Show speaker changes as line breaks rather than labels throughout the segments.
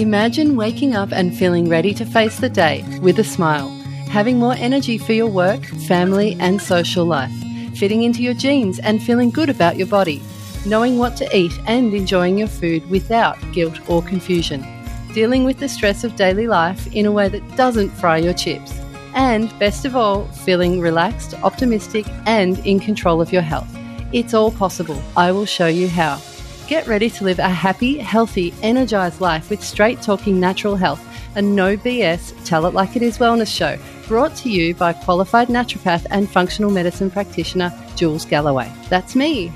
Imagine waking up and feeling ready to face the day with a smile, having more energy for your work, family, and social life, fitting into your jeans and feeling good about your body, knowing what to eat and enjoying your food without guilt or confusion, dealing with the stress of daily life in a way that doesn't fry your chips, and best of all, feeling relaxed, optimistic, and in control of your health. It's all possible. I will show you how. Get ready to live a happy, healthy, energized life with straight talking natural health, a no BS, tell it like it is wellness show, brought to you by qualified naturopath and functional medicine practitioner Jules Galloway. That's me.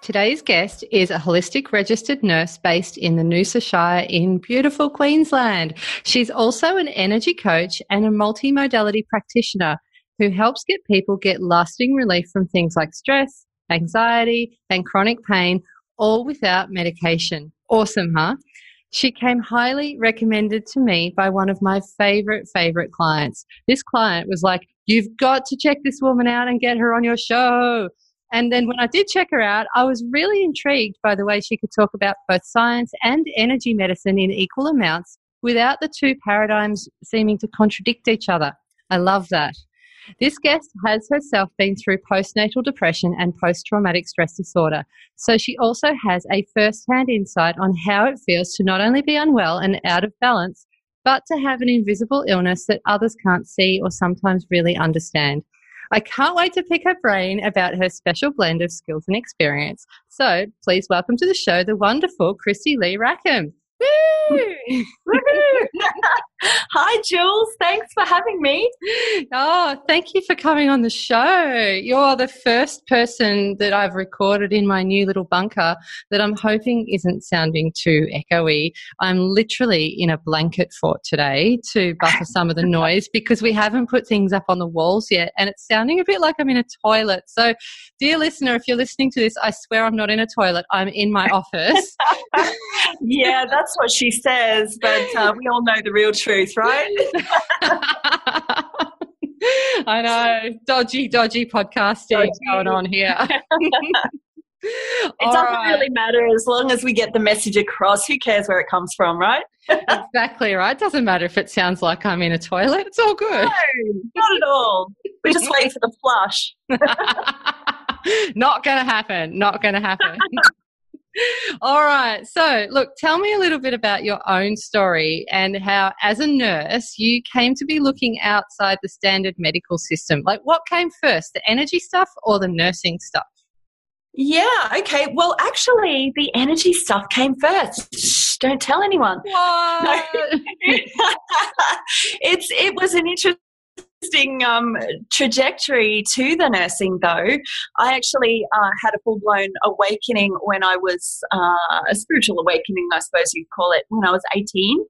Today's guest is a holistic registered nurse based in the Noosa Shire in beautiful Queensland. She's also an energy coach and a multimodality practitioner who helps get people get lasting relief from things like stress, anxiety, and chronic pain, all without medication. Awesome, huh? She came highly recommended to me by one of my favorite, favorite clients. This client was like, You've got to check this woman out and get her on your show. And then when I did check her out, I was really intrigued by the way she could talk about both science and energy medicine in equal amounts without the two paradigms seeming to contradict each other. I love that. This guest has herself been through postnatal depression and post traumatic stress disorder, so she also has a first hand insight on how it feels to not only be unwell and out of balance, but to have an invisible illness that others can't see or sometimes really understand. I can't wait to pick her brain about her special blend of skills and experience. So please welcome to the show the wonderful Kristy-Lee Rackham.
Hi, Jules. Thanks for having me.
Oh, thank you for coming on the show. You're the first person that I've recorded in my new little bunker that I'm hoping isn't sounding too echoey. I'm literally in a blanket fort today to buffer some of the noise because we haven't put things up on the walls yet and it's sounding a bit like I'm in a toilet. So, dear listener, if you're listening to this, I swear I'm not in a toilet. I'm in my office.
yeah, that's what she says, but uh, we all know the real truth, right?
I know. Dodgy, dodgy podcasting dodgy. going on here.
it doesn't right. really matter as long as we get the message across. Who cares where it comes from, right?
exactly right. Doesn't matter if it sounds like I'm in a toilet. It's all good.
No, not at all. We're just waiting for the flush.
not going to happen. Not going to happen. All right. So, look, tell me a little bit about your own story and how, as a nurse, you came to be looking outside the standard medical system. Like, what came first, the energy stuff or the nursing stuff?
Yeah, okay. Well, actually, the energy stuff came first. Shh, don't tell anyone.
What? No.
it's it was an interesting interesting um, trajectory to the nursing, though. I actually uh, had a full blown awakening when I was uh, a spiritual awakening, I suppose you'd call it, when I was 18,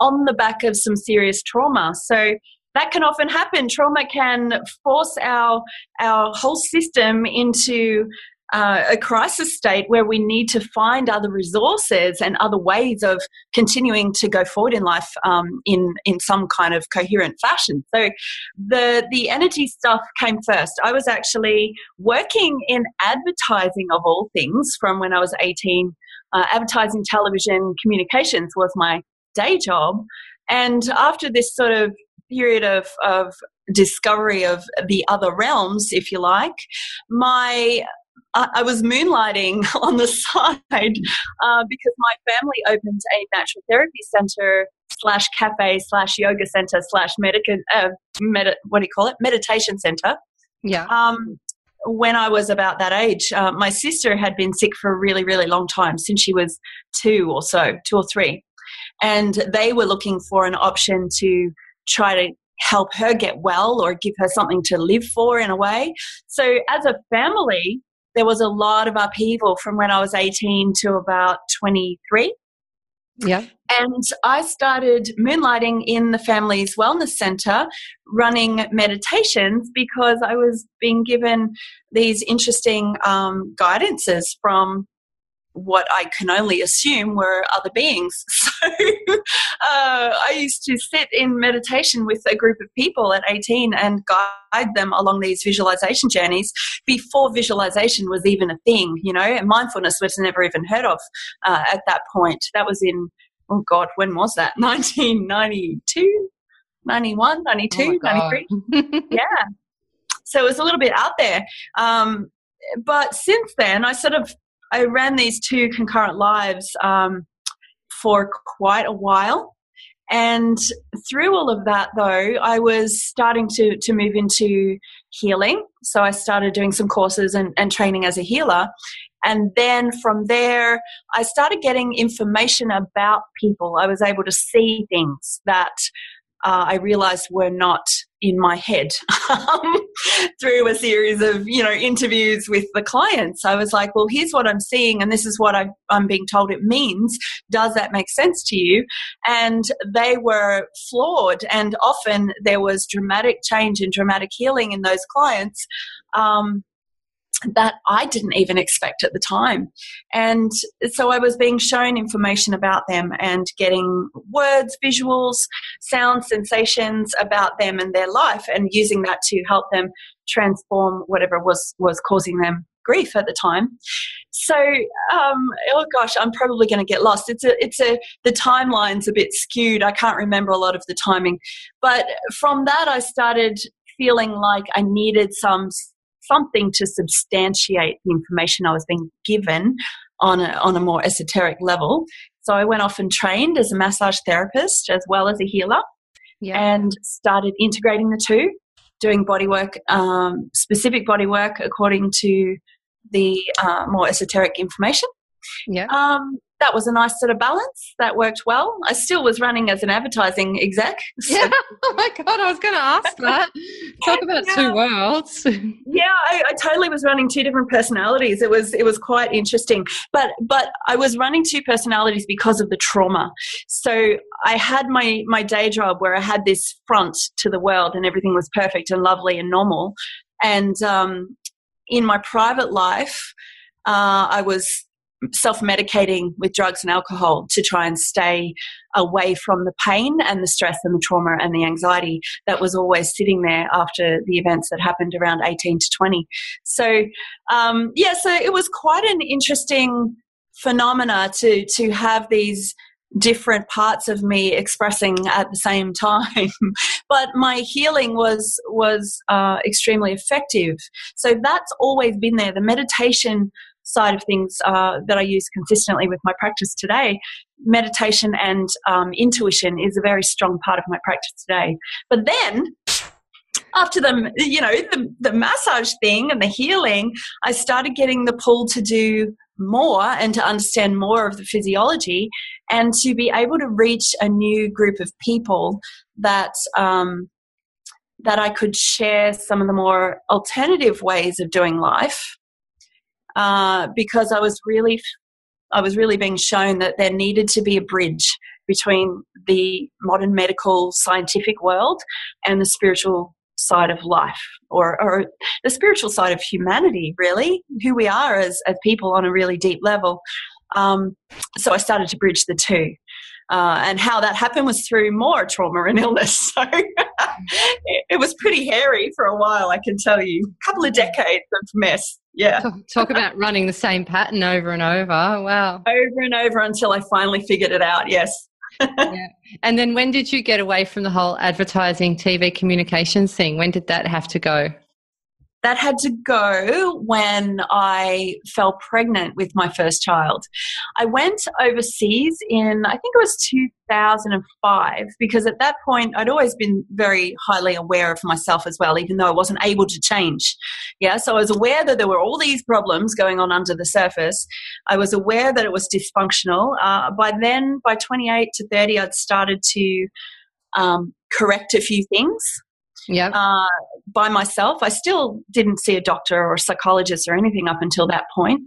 on the back of some serious trauma. So that can often happen. Trauma can force our our whole system into uh, a crisis state where we need to find other resources and other ways of continuing to go forward in life um, in in some kind of coherent fashion. So the the energy stuff came first. I was actually working in advertising of all things from when I was 18. Uh, advertising, television, communications was my day job, and after this sort of period of, of discovery of the other realms, if you like, my I was moonlighting on the side uh, because my family opened a natural therapy center slash cafe slash yoga center slash medica, uh, med- what do you call it? Meditation center.
Yeah.
Um, when I was about that age, uh, my sister had been sick for a really, really long time since she was two or so, two or three. And they were looking for an option to try to help her get well or give her something to live for in a way. So, as a family, there was a lot of upheaval from when I was 18 to about 23.
Yeah.
And I started moonlighting in the family's wellness center, running meditations because I was being given these interesting um, guidances from what I can only assume were other beings. So uh, I used to sit in meditation with a group of people at 18 and guide them along these visualization journeys before visualization was even a thing, you know, and mindfulness was never even heard of uh, at that point. That was in, oh God, when was that? 1992? 91, 92, oh 93. yeah. So it was a little bit out there. Um, but since then, I sort of I ran these two concurrent lives um, for quite a while. And through all of that, though, I was starting to, to move into healing. So I started doing some courses and, and training as a healer. And then from there, I started getting information about people. I was able to see things that uh, I realized were not in my head um, through a series of you know interviews with the clients. I was like, well, here's what I'm seeing, and this is what I, I'm being told it means. Does that make sense to you? And they were floored, and often there was dramatic change and dramatic healing in those clients. Um, that I didn't even expect at the time. And so I was being shown information about them and getting words, visuals, sounds, sensations about them and their life and using that to help them transform whatever was, was causing them grief at the time. So, um, oh gosh, I'm probably going to get lost. It's a, it's a, the timeline's a bit skewed. I can't remember a lot of the timing. But from that, I started feeling like I needed some something to substantiate the information I was being given on a, on a more esoteric level. So I went off and trained as a massage therapist as well as a healer yeah. and started integrating the two, doing body work, um, specific body work according to the uh, more esoteric information.
Yeah.
Um, that was a nice sort of balance. That worked well. I still was running as an advertising exec.
So. Yeah. Oh my god, I was going to ask that. Talk about yeah. two worlds.
yeah, I, I, totally was running two different personalities. It was it was quite interesting. But but I was running two personalities because of the trauma. So I had my my day job where I had this front to the world and everything was perfect and lovely and normal. And um, in my private life, uh, I was self medicating with drugs and alcohol to try and stay away from the pain and the stress and the trauma and the anxiety that was always sitting there after the events that happened around 18 to 20. So, um, yeah, so it was quite an interesting phenomena to, to have these different parts of me expressing at the same time. But my healing was was uh, extremely effective. So that's always been there. The meditation side of things uh, that I use consistently with my practice today, meditation and um, intuition is a very strong part of my practice today. But then after the you know the, the massage thing and the healing, I started getting the pull to do more and to understand more of the physiology and to be able to reach a new group of people that um, that I could share some of the more alternative ways of doing life uh, because I was really, I was really being shown that there needed to be a bridge between the modern medical scientific world and the spiritual side of life or, or the spiritual side of humanity really who we are as, as people on a really deep level. Um, so i started to bridge the two uh, and how that happened was through more trauma and illness. So it was pretty hairy for a while i can tell you. A couple of decades of mess yeah.
Talk, talk, about running the same pattern over and over. Wow.
Over and over until I finally figured it out. Yes.
yeah. And then when did you get away from the whole advertising TV communications thing? When did that have to go?
That had to go when I fell pregnant with my first child. I went overseas in, I think it was 2005, because at that point I'd always been very highly aware of myself as well, even though I wasn't able to change. Yeah, so I was aware that there were all these problems going on under the surface. I was aware that it was dysfunctional. Uh, by then, by 28 to 30, I'd started to um, correct a few things
yeah. Uh,
by myself. I still didn't see a doctor or a psychologist or anything up until that point.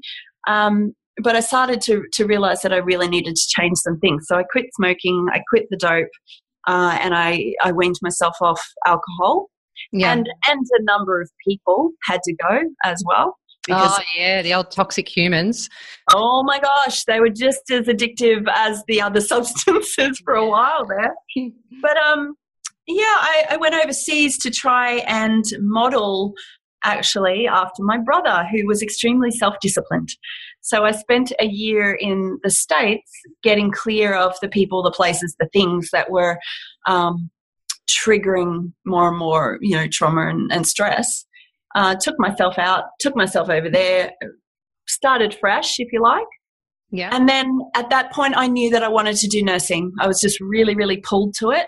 Um, but I started to, to realize that I really needed to change some things. So I quit smoking, I quit the dope, uh, and I, I weaned myself off alcohol. Yeah. And, and a number of people had to go as well.
Because, oh, yeah, the old toxic humans.
Oh my gosh, they were just as addictive as the other substances for a while there. but um, yeah, I, I went overseas to try and model actually after my brother, who was extremely self disciplined. So I spent a year in the States getting clear of the people, the places, the things that were um, triggering more and more, you know, trauma and, and stress. Uh, took myself out, took myself over there, started fresh, if you like.
Yeah.
And then at that point, I knew that I wanted to do nursing. I was just really, really pulled to it.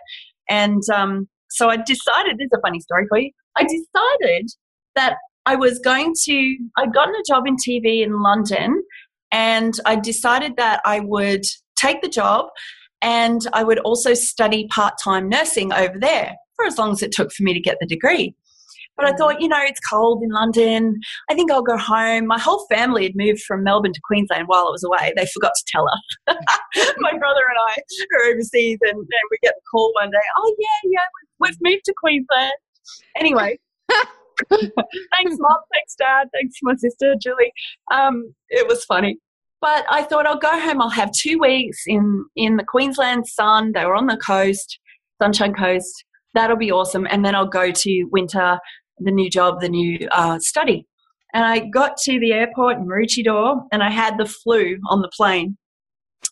And um, so I decided, this is a funny story for you. I decided that I was going to, I'd gotten a job in TV in London and I decided that I would take the job and I would also study part time nursing over there for as long as it took for me to get the degree. But I thought, you know, it's cold in London. I think I'll go home. My whole family had moved from Melbourne to Queensland while I was away. They forgot to tell us. My brother and I are overseas, and, and we get the call one day. Oh yeah, yeah, we've moved to Queensland. Anyway. thanks, mom. Thanks, dad. Thanks, my sister, Julie. Um, it was funny. But I thought I'll go home. I'll have two weeks in, in the Queensland sun. They were on the coast, Sunshine Coast. That'll be awesome. And then I'll go to winter, the new job, the new uh, study. And I got to the airport in Maroochydore and I had the flu on the plane.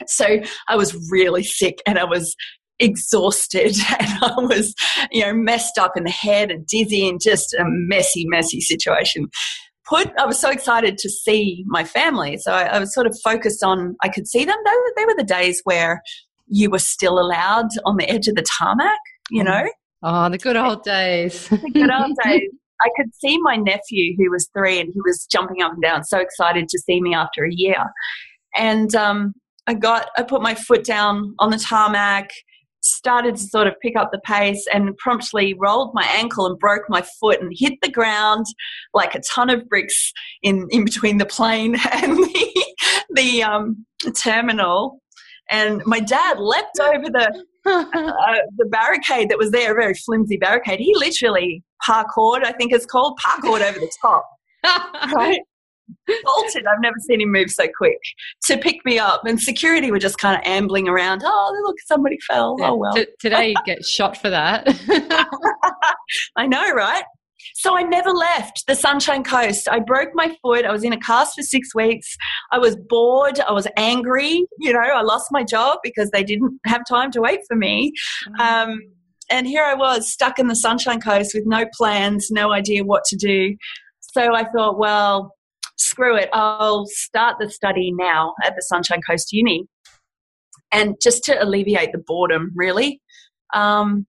So I was really sick and I was exhausted and I was, you know, messed up in the head and dizzy and just a messy, messy situation. Put, I was so excited to see my family. So I, I was sort of focused on, I could see them. They were, they were the days where you were still allowed on the edge of the tarmac, you know?
Oh, the good old days.
the good old days. I could see my nephew who was three and he was jumping up and down, so excited to see me after a year. And um, I got, I put my foot down on the tarmac started to sort of pick up the pace and promptly rolled my ankle and broke my foot and hit the ground like a ton of bricks in, in between the plane and the, the um, terminal. And my dad leapt over the uh, the barricade that was there, a very flimsy barricade. He literally parkoured, I think it's called, parkoured over the top. right? bolted. I've never seen him move so quick to pick me up. And security were just kind of ambling around. Oh, look, somebody fell. Yeah, oh, well. T-
today you get shot for that.
I know, right? So I never left the Sunshine Coast. I broke my foot. I was in a cast for six weeks. I was bored. I was angry. You know, I lost my job because they didn't have time to wait for me. Mm. Um, and here I was stuck in the Sunshine Coast with no plans, no idea what to do. So I thought, well, screw it, I'll start the study now at the Sunshine Coast Uni. And just to alleviate the boredom, really. Um,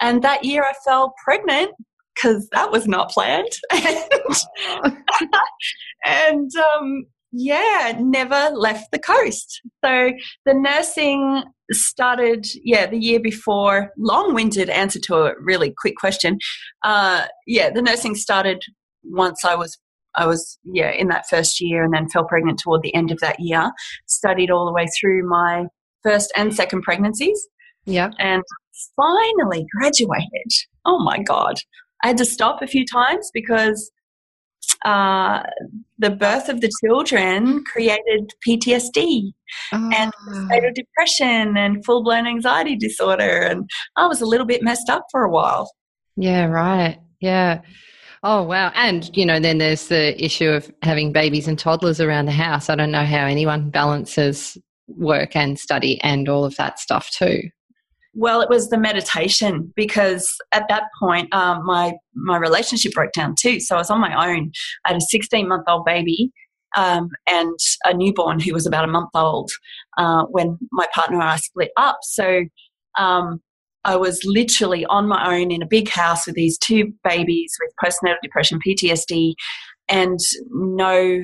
and that year I fell pregnant because that was not planned. and, and um, yeah, never left the coast. So the nursing started, yeah, the year before. Long winded answer to a really quick question. Uh, yeah, the nursing started once I was I was, yeah, in that first year and then fell pregnant toward the end of that year. Studied all the way through my first and second pregnancies.
Yeah.
And finally graduated. Oh my God. I had to stop a few times because uh, the birth of the children created PTSD oh. and state of depression and full blown anxiety disorder. And I was a little bit messed up for a while.
Yeah, right. Yeah. Oh, wow. And, you know, then there's the issue of having babies and toddlers around the house. I don't know how anyone balances work and study and all of that stuff too.
Well, it was the meditation because at that point, um, my my relationship broke down too. So I was on my own. I had a 16 month old baby um, and a newborn who was about a month old uh, when my partner and I split up. So um, I was literally on my own in a big house with these two babies with postnatal depression, PTSD, and no,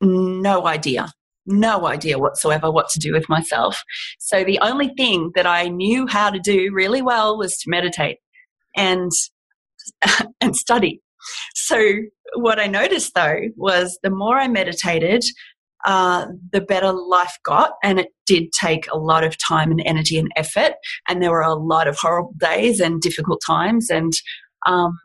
no idea, no idea whatsoever what to do with myself. So the only thing that I knew how to do really well was to meditate and and study. So what I noticed though was the more I meditated, uh, the better life got. And it did take a lot of time and energy and effort. And there were a lot of horrible days and difficult times. And um,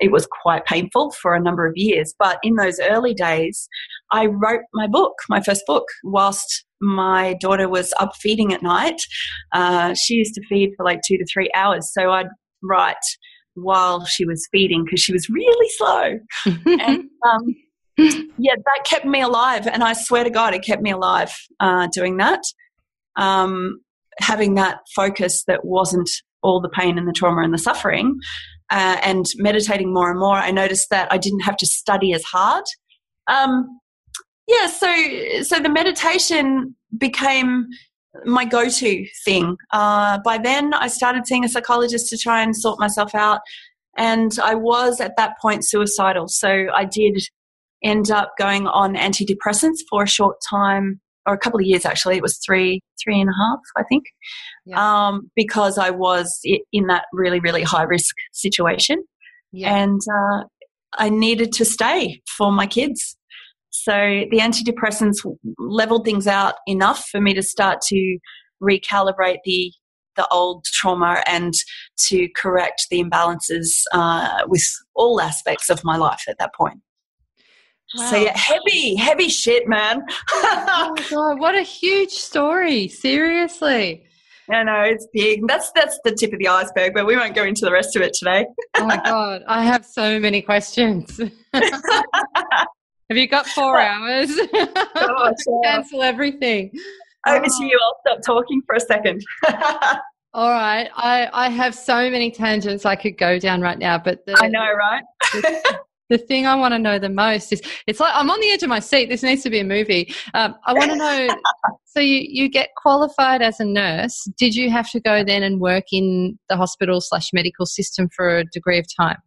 it was quite painful for a number of years. But in those early days, I wrote my book, my first book, whilst my daughter was up feeding at night. Uh, she used to feed for like two to three hours. So I'd write while she was feeding because she was really slow. and um, yeah, that kept me alive. And I swear to God, it kept me alive uh, doing that. Um, having that focus that wasn't all the pain and the trauma and the suffering uh, and meditating more and more, I noticed that I didn't have to study as hard. Um, yeah, so so the meditation became my go-to thing. Uh, by then, I started seeing a psychologist to try and sort myself out, and I was at that point suicidal. So I did end up going on antidepressants for a short time or a couple of years actually. It was three, three and a half, I think, yeah. um, because I was in that really, really high risk situation, yeah. and uh, I needed to stay for my kids. So the antidepressants leveled things out enough for me to start to recalibrate the the old trauma and to correct the imbalances uh, with all aspects of my life at that point. Wow. So yeah, heavy, heavy shit, man.
oh my god, what a huge story! Seriously.
I know it's big. That's that's the tip of the iceberg, but we won't go into the rest of it today.
oh my god, I have so many questions. have you got four hours? Gosh, Cancel everything.
Over oh. to you. I'll stop talking for a second.
All right. I, I have so many tangents I could go down right now, but the,
I know, right?
The, thing I want to know the most is it's like I'm on the edge of my seat. This needs to be a movie. Um, I want to know. so you you get qualified as a nurse. Did you have to go then and work in the hospital slash medical system for a degree of time?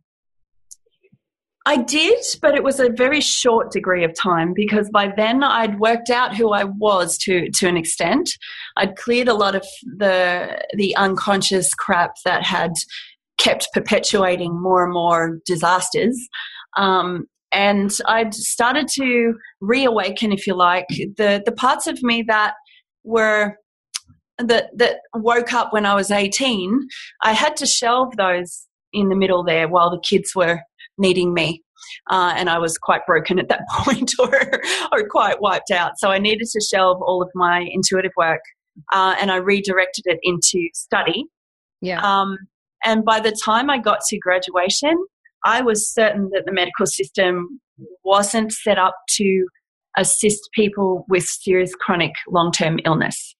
I did, but it was a very short degree of time because by then I'd worked out who I was to to an extent. I'd cleared a lot of the the unconscious crap that had kept perpetuating more and more disasters. Um, and I'd started to reawaken, if you like, the, the parts of me that were that that woke up when I was 18. I had to shelve those in the middle there while the kids were needing me. Uh, and I was quite broken at that point or, or quite wiped out. So I needed to shelve all of my intuitive work uh, and I redirected it into study.
Yeah.
Um, and by the time I got to graduation, I was certain that the medical system wasn't set up to assist people with serious chronic long term illness.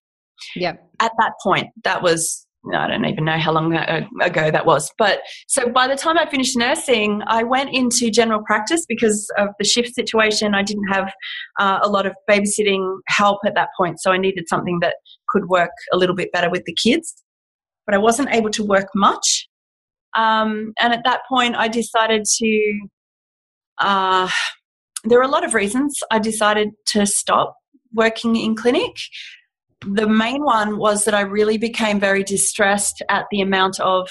Yeah.
At that point, that was I don't even know how long ago that was. But so by the time I finished nursing, I went into general practice because of the shift situation. I didn't have uh, a lot of babysitting help at that point, so I needed something that could work a little bit better with the kids. But I wasn't able to work much. Um, and at that point, I decided to. Uh, there were a lot of reasons I decided to stop working in clinic. The main one was that I really became very distressed at the amount of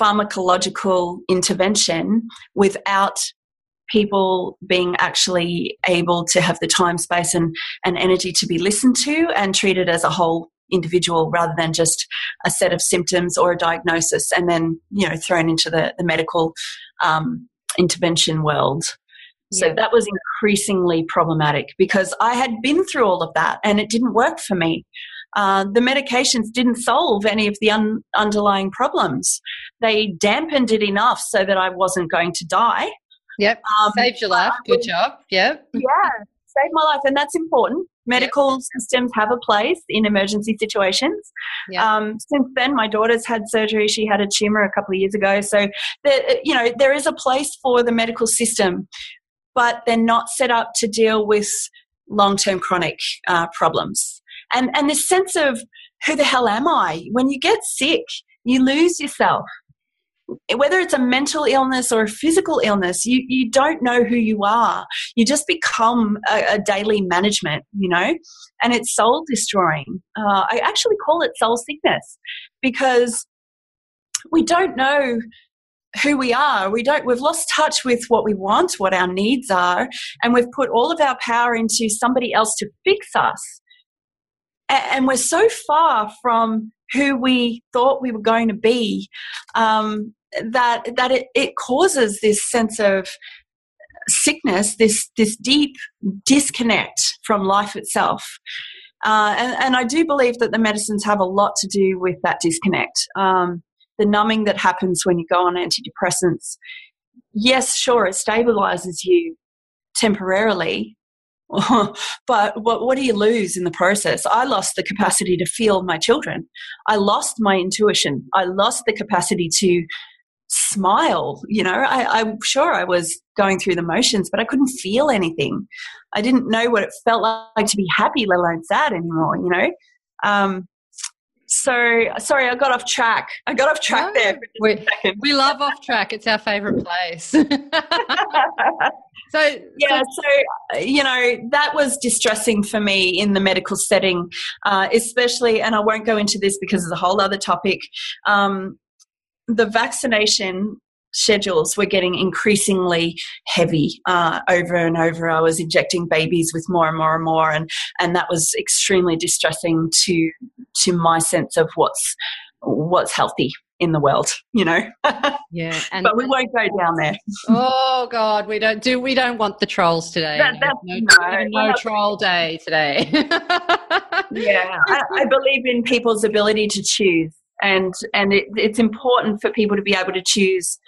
pharmacological intervention without people being actually able to have the time, space, and, and energy to be listened to and treated as a whole individual rather than just a set of symptoms or a diagnosis and then you know thrown into the, the medical um, intervention world so yeah. that was increasingly problematic because I had been through all of that and it didn't work for me. Uh, the medications didn't solve any of the un- underlying problems. They dampened it enough so that I wasn't going to die.
Yep. Um, Saved your life. Good job. Yep.
Yeah. Saved my life. And that's important. Medical yep. systems have a place in emergency situations. Yep. Um, since then, my daughter's had surgery. She had a tumor a couple of years ago. So, the, you know, there is a place for the medical system, but they're not set up to deal with long-term chronic uh, problems. And and this sense of who the hell am I? When you get sick, you lose yourself whether it's a mental illness or a physical illness, you, you don't know who you are. You just become a, a daily management, you know, and it's soul destroying. Uh, I actually call it soul sickness because we don't know who we are. We don't, we've lost touch with what we want, what our needs are, and we've put all of our power into somebody else to fix us. And we're so far from who we thought we were going to be. Um, that that it, it causes this sense of sickness, this this deep disconnect from life itself. Uh, and, and, I do believe that the medicines have a lot to do with that disconnect. Um, the numbing that happens when you go on antidepressants. Yes, sure, it stabilizes you temporarily, but what, what do you lose in the process? I lost the capacity to feel my children. I lost my intuition. I lost the capacity to smile. You know, I, I'm sure I was going through the motions, but I couldn't feel anything. I didn't know what it felt like to be happy, let alone sad anymore, you know? Um, so sorry, I got off track. I got off track there.
We, we love off track. It's our favorite place. so
yeah, so you know that was distressing for me in the medical setting, uh, especially. And I won't go into this because it's a whole other topic. Um, the vaccination schedules were getting increasingly heavy uh, over and over. I was injecting babies with more and more and more, and and that was extremely distressing to to my sense of what's what's healthy in the world. You know.
yeah,
and, but we won't go down there.
oh God, we don't do. We don't want the trolls today. That, no, no, no troll day today.
yeah, I, I believe in people's ability to choose and and it, it's important for people to be able to choose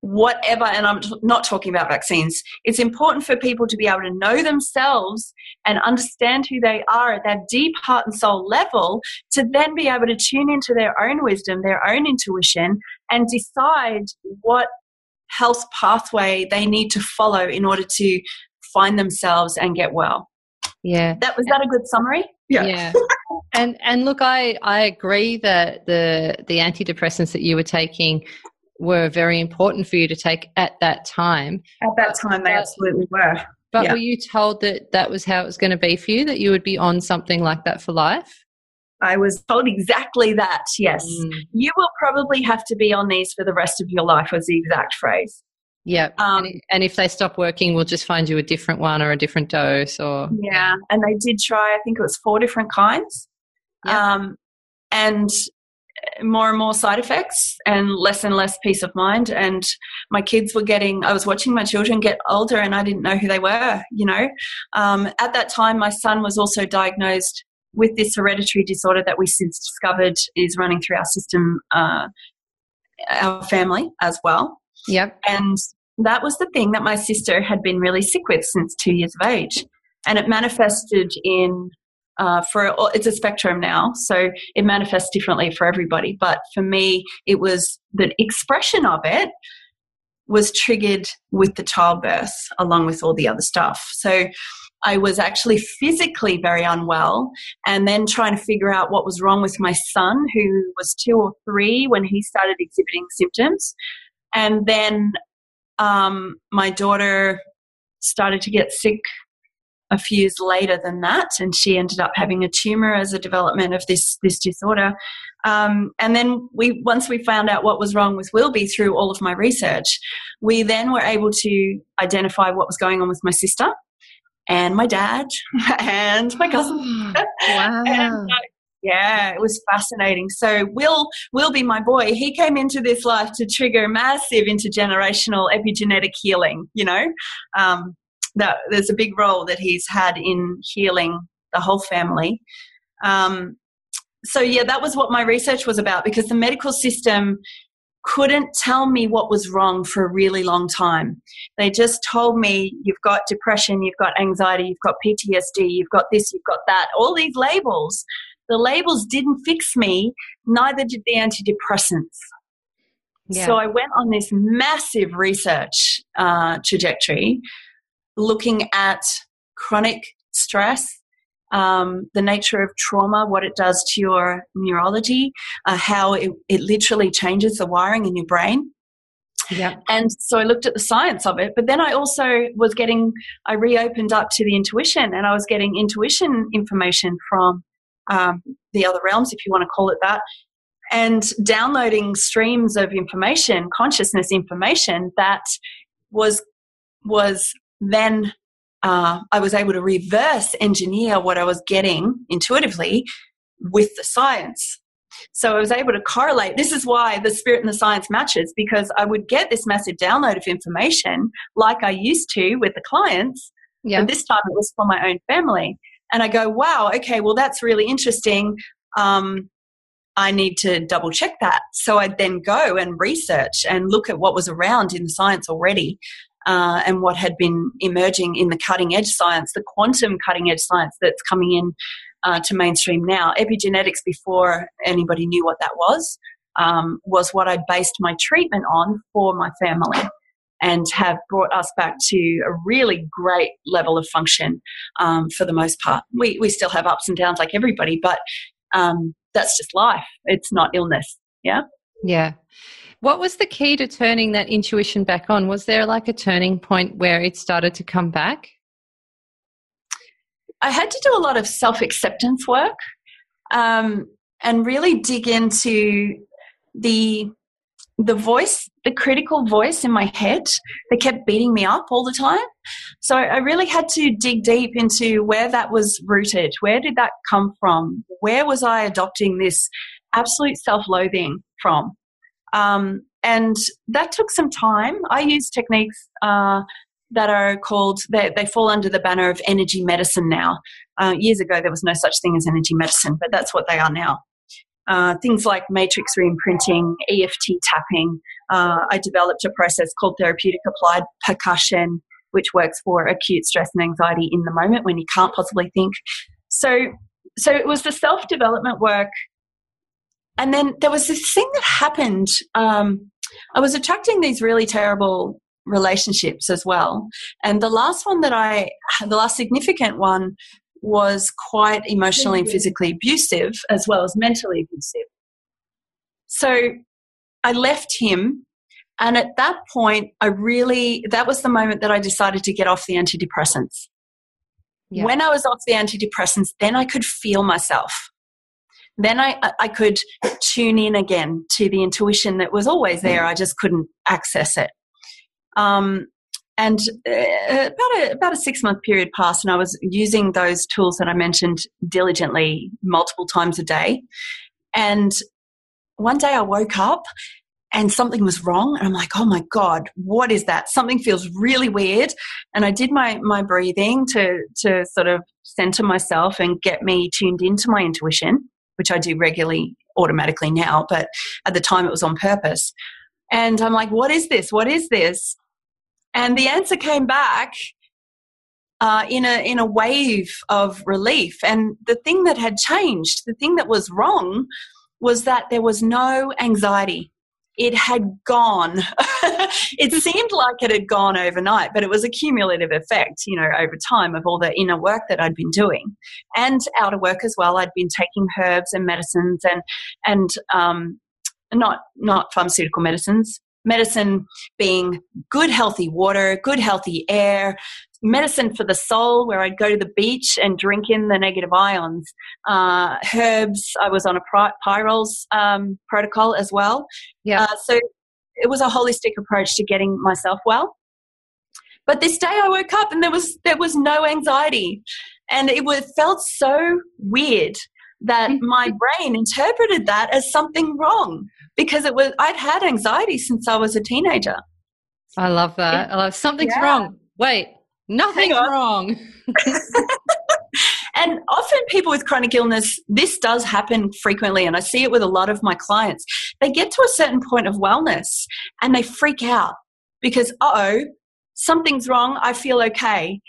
whatever and i'm not talking about vaccines. It's important for people to be able to know themselves and understand who they are at that deep heart and soul level to then be able to tune into their own wisdom their own intuition and decide what health pathway they need to follow in order to find themselves and get well.
Yeah.
That was that a good summary?
Yeah, yeah. and and look i i agree that the the antidepressants that you were taking were very important for you to take at that time.
At that time, they absolutely were.
But yeah. were you told that that was how it was going to be for you, that you would be on something like that for life?
I was told exactly that, yes. Mm. You will probably have to be on these for the rest of your life, was the exact phrase.
Yeah. Um, and, and, if they stop working, we'll just find you a different one or a different dose or.
Yeah. And they did try, I think it was four different kinds. Yeah. Um, and more and more side effects and less and less peace of mind. And my kids were getting, I was watching my children get older and I didn't know who they were, you know. Um, at that time, my son was also diagnosed with this hereditary disorder that we since discovered is running through our system, uh, our family as well.
Yep.
And that was the thing that my sister had been really sick with since two years of age. And it manifested in uh, for it's a spectrum now, so it manifests differently for everybody. But for me, it was the expression of it was triggered with the childbirth, along with all the other stuff. So I was actually physically very unwell, and then trying to figure out what was wrong with my son, who was two or three when he started exhibiting symptoms, and then um, my daughter started to get sick a few years later than that, and she ended up having a tumor as a development of this this disorder. Um, and then we once we found out what was wrong with Wilby through all of my research, we then were able to identify what was going on with my sister and my dad and my cousin.
wow. and, uh,
yeah, it was fascinating. So Will will be my boy. He came into this life to trigger massive intergenerational epigenetic healing. You know, um, that there's a big role that he's had in healing the whole family. Um, so yeah, that was what my research was about because the medical system couldn't tell me what was wrong for a really long time. They just told me you've got depression, you've got anxiety, you've got PTSD, you've got this, you've got that, all these labels. The labels didn't fix me, neither did the antidepressants. Yeah. So I went on this massive research uh, trajectory looking at chronic stress, um, the nature of trauma, what it does to your neurology, uh, how it, it literally changes the wiring in your brain.
Yeah.
And so I looked at the science of it, but then I also was getting, I reopened up to the intuition and I was getting intuition information from um, the other realms, if you want to call it that, and downloading streams of information, consciousness information that was was then uh, I was able to reverse engineer what I was getting intuitively with the science. So I was able to correlate. This is why the spirit and the science matches because I would get this massive download of information like I used to with the clients. Yeah. But this time it was for my own family. And I go, wow, okay, well, that's really interesting. Um, I need to double check that. So I'd then go and research and look at what was around in the science already uh, and what had been emerging in the cutting edge science, the quantum cutting edge science that's coming in uh, to mainstream now. Epigenetics, before anybody knew what that was, um, was what I based my treatment on for my family and have brought us back to a really great level of function um, for the most part. We, we still have ups and downs like everybody, but um, that's just life. It's not illness. Yeah.
Yeah. What was the key to turning that intuition back on? Was there like a turning point where it started to come back?
I had to do a lot of self acceptance work um, and really dig into the the voice, the critical voice in my head that kept beating me up all the time. So I really had to dig deep into where that was rooted. Where did that come from? Where was I adopting this absolute self loathing from? Um, and that took some time. I use techniques uh, that are called, they, they, fall under the banner of energy medicine now. Uh, years ago, there was no such thing as energy medicine, but that's what they are now. Uh, things like matrix reimprinting, EFT tapping. Uh, I developed a process called therapeutic applied percussion, which works for acute stress and anxiety in the moment when you can't possibly think. So, so it was the self development work and then there was this thing that happened. Um, I was attracting these really terrible relationships as well. And the last one that I, the last significant one was quite emotionally and physically abusive as well as mentally abusive. So I left him. And at that point, I really, that was the moment that I decided to get off the antidepressants. Yeah. When I was off the antidepressants, then I could feel myself then I, I could tune in again to the intuition that was always there. I just couldn't access it. Um, and uh, about a about a six month period passed, and I was using those tools that I mentioned diligently multiple times a day. And one day I woke up and something was wrong and i'm like oh my god what is that something feels really weird and i did my my breathing to to sort of center myself and get me tuned into my intuition which I do regularly automatically now, but at the time it was on purpose. And I'm like, what is this? What is this? And the answer came back uh, in a in a wave of relief. And the thing that had changed, the thing that was wrong, was that there was no anxiety it had gone. it seemed like it had gone overnight, but it was a cumulative effect, you know, over time of all the inner work that I'd been doing and outer work as well. I'd been taking herbs and medicines and, and, um, not, not pharmaceutical medicines, medicine being good healthy water, good healthy air, medicine for the soul, where I'd go to the beach and drink in the negative ions. Uh, herbs, I was on a pyrroles um, protocol as well. Yeah. Uh, so it was a holistic approach to getting myself well. But this day I woke up and there was there was no anxiety, and it was felt so weird that my brain interpreted that as something wrong because it was I'd had anxiety since I was a teenager.
I love that. I love something's yeah. wrong. Wait, Nothing's wrong.
and often people with chronic illness, this does happen frequently, and I see it with a lot of my clients. They get to a certain point of wellness and they freak out because, oh, something's wrong, I feel okay.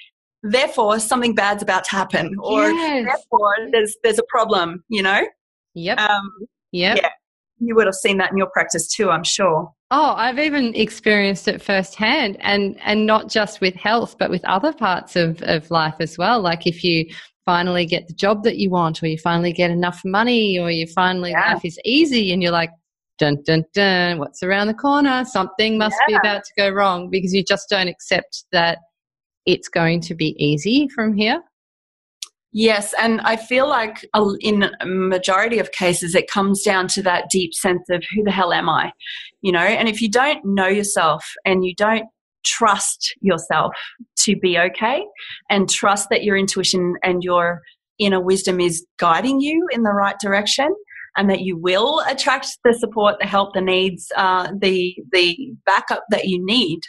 Therefore, something bad's about to happen, or yes. therefore, there's there's a problem. You know.
Yep. Um, yep. Yeah
you would have seen that in your practice too, I'm sure.
Oh, I've even experienced it firsthand and and not just with health, but with other parts of, of life as well. Like if you finally get the job that you want or you finally get enough money or you finally yeah. life is easy and you're like, dun dun dun, what's around the corner? Something must yeah. be about to go wrong because you just don't accept that it's going to be easy from here.
Yes, and I feel like in a majority of cases, it comes down to that deep sense of who the hell am I? You know, and if you don't know yourself and you don't trust yourself to be okay and trust that your intuition and your inner wisdom is guiding you in the right direction, and that you will attract the support, the help, the needs, uh, the the backup that you need,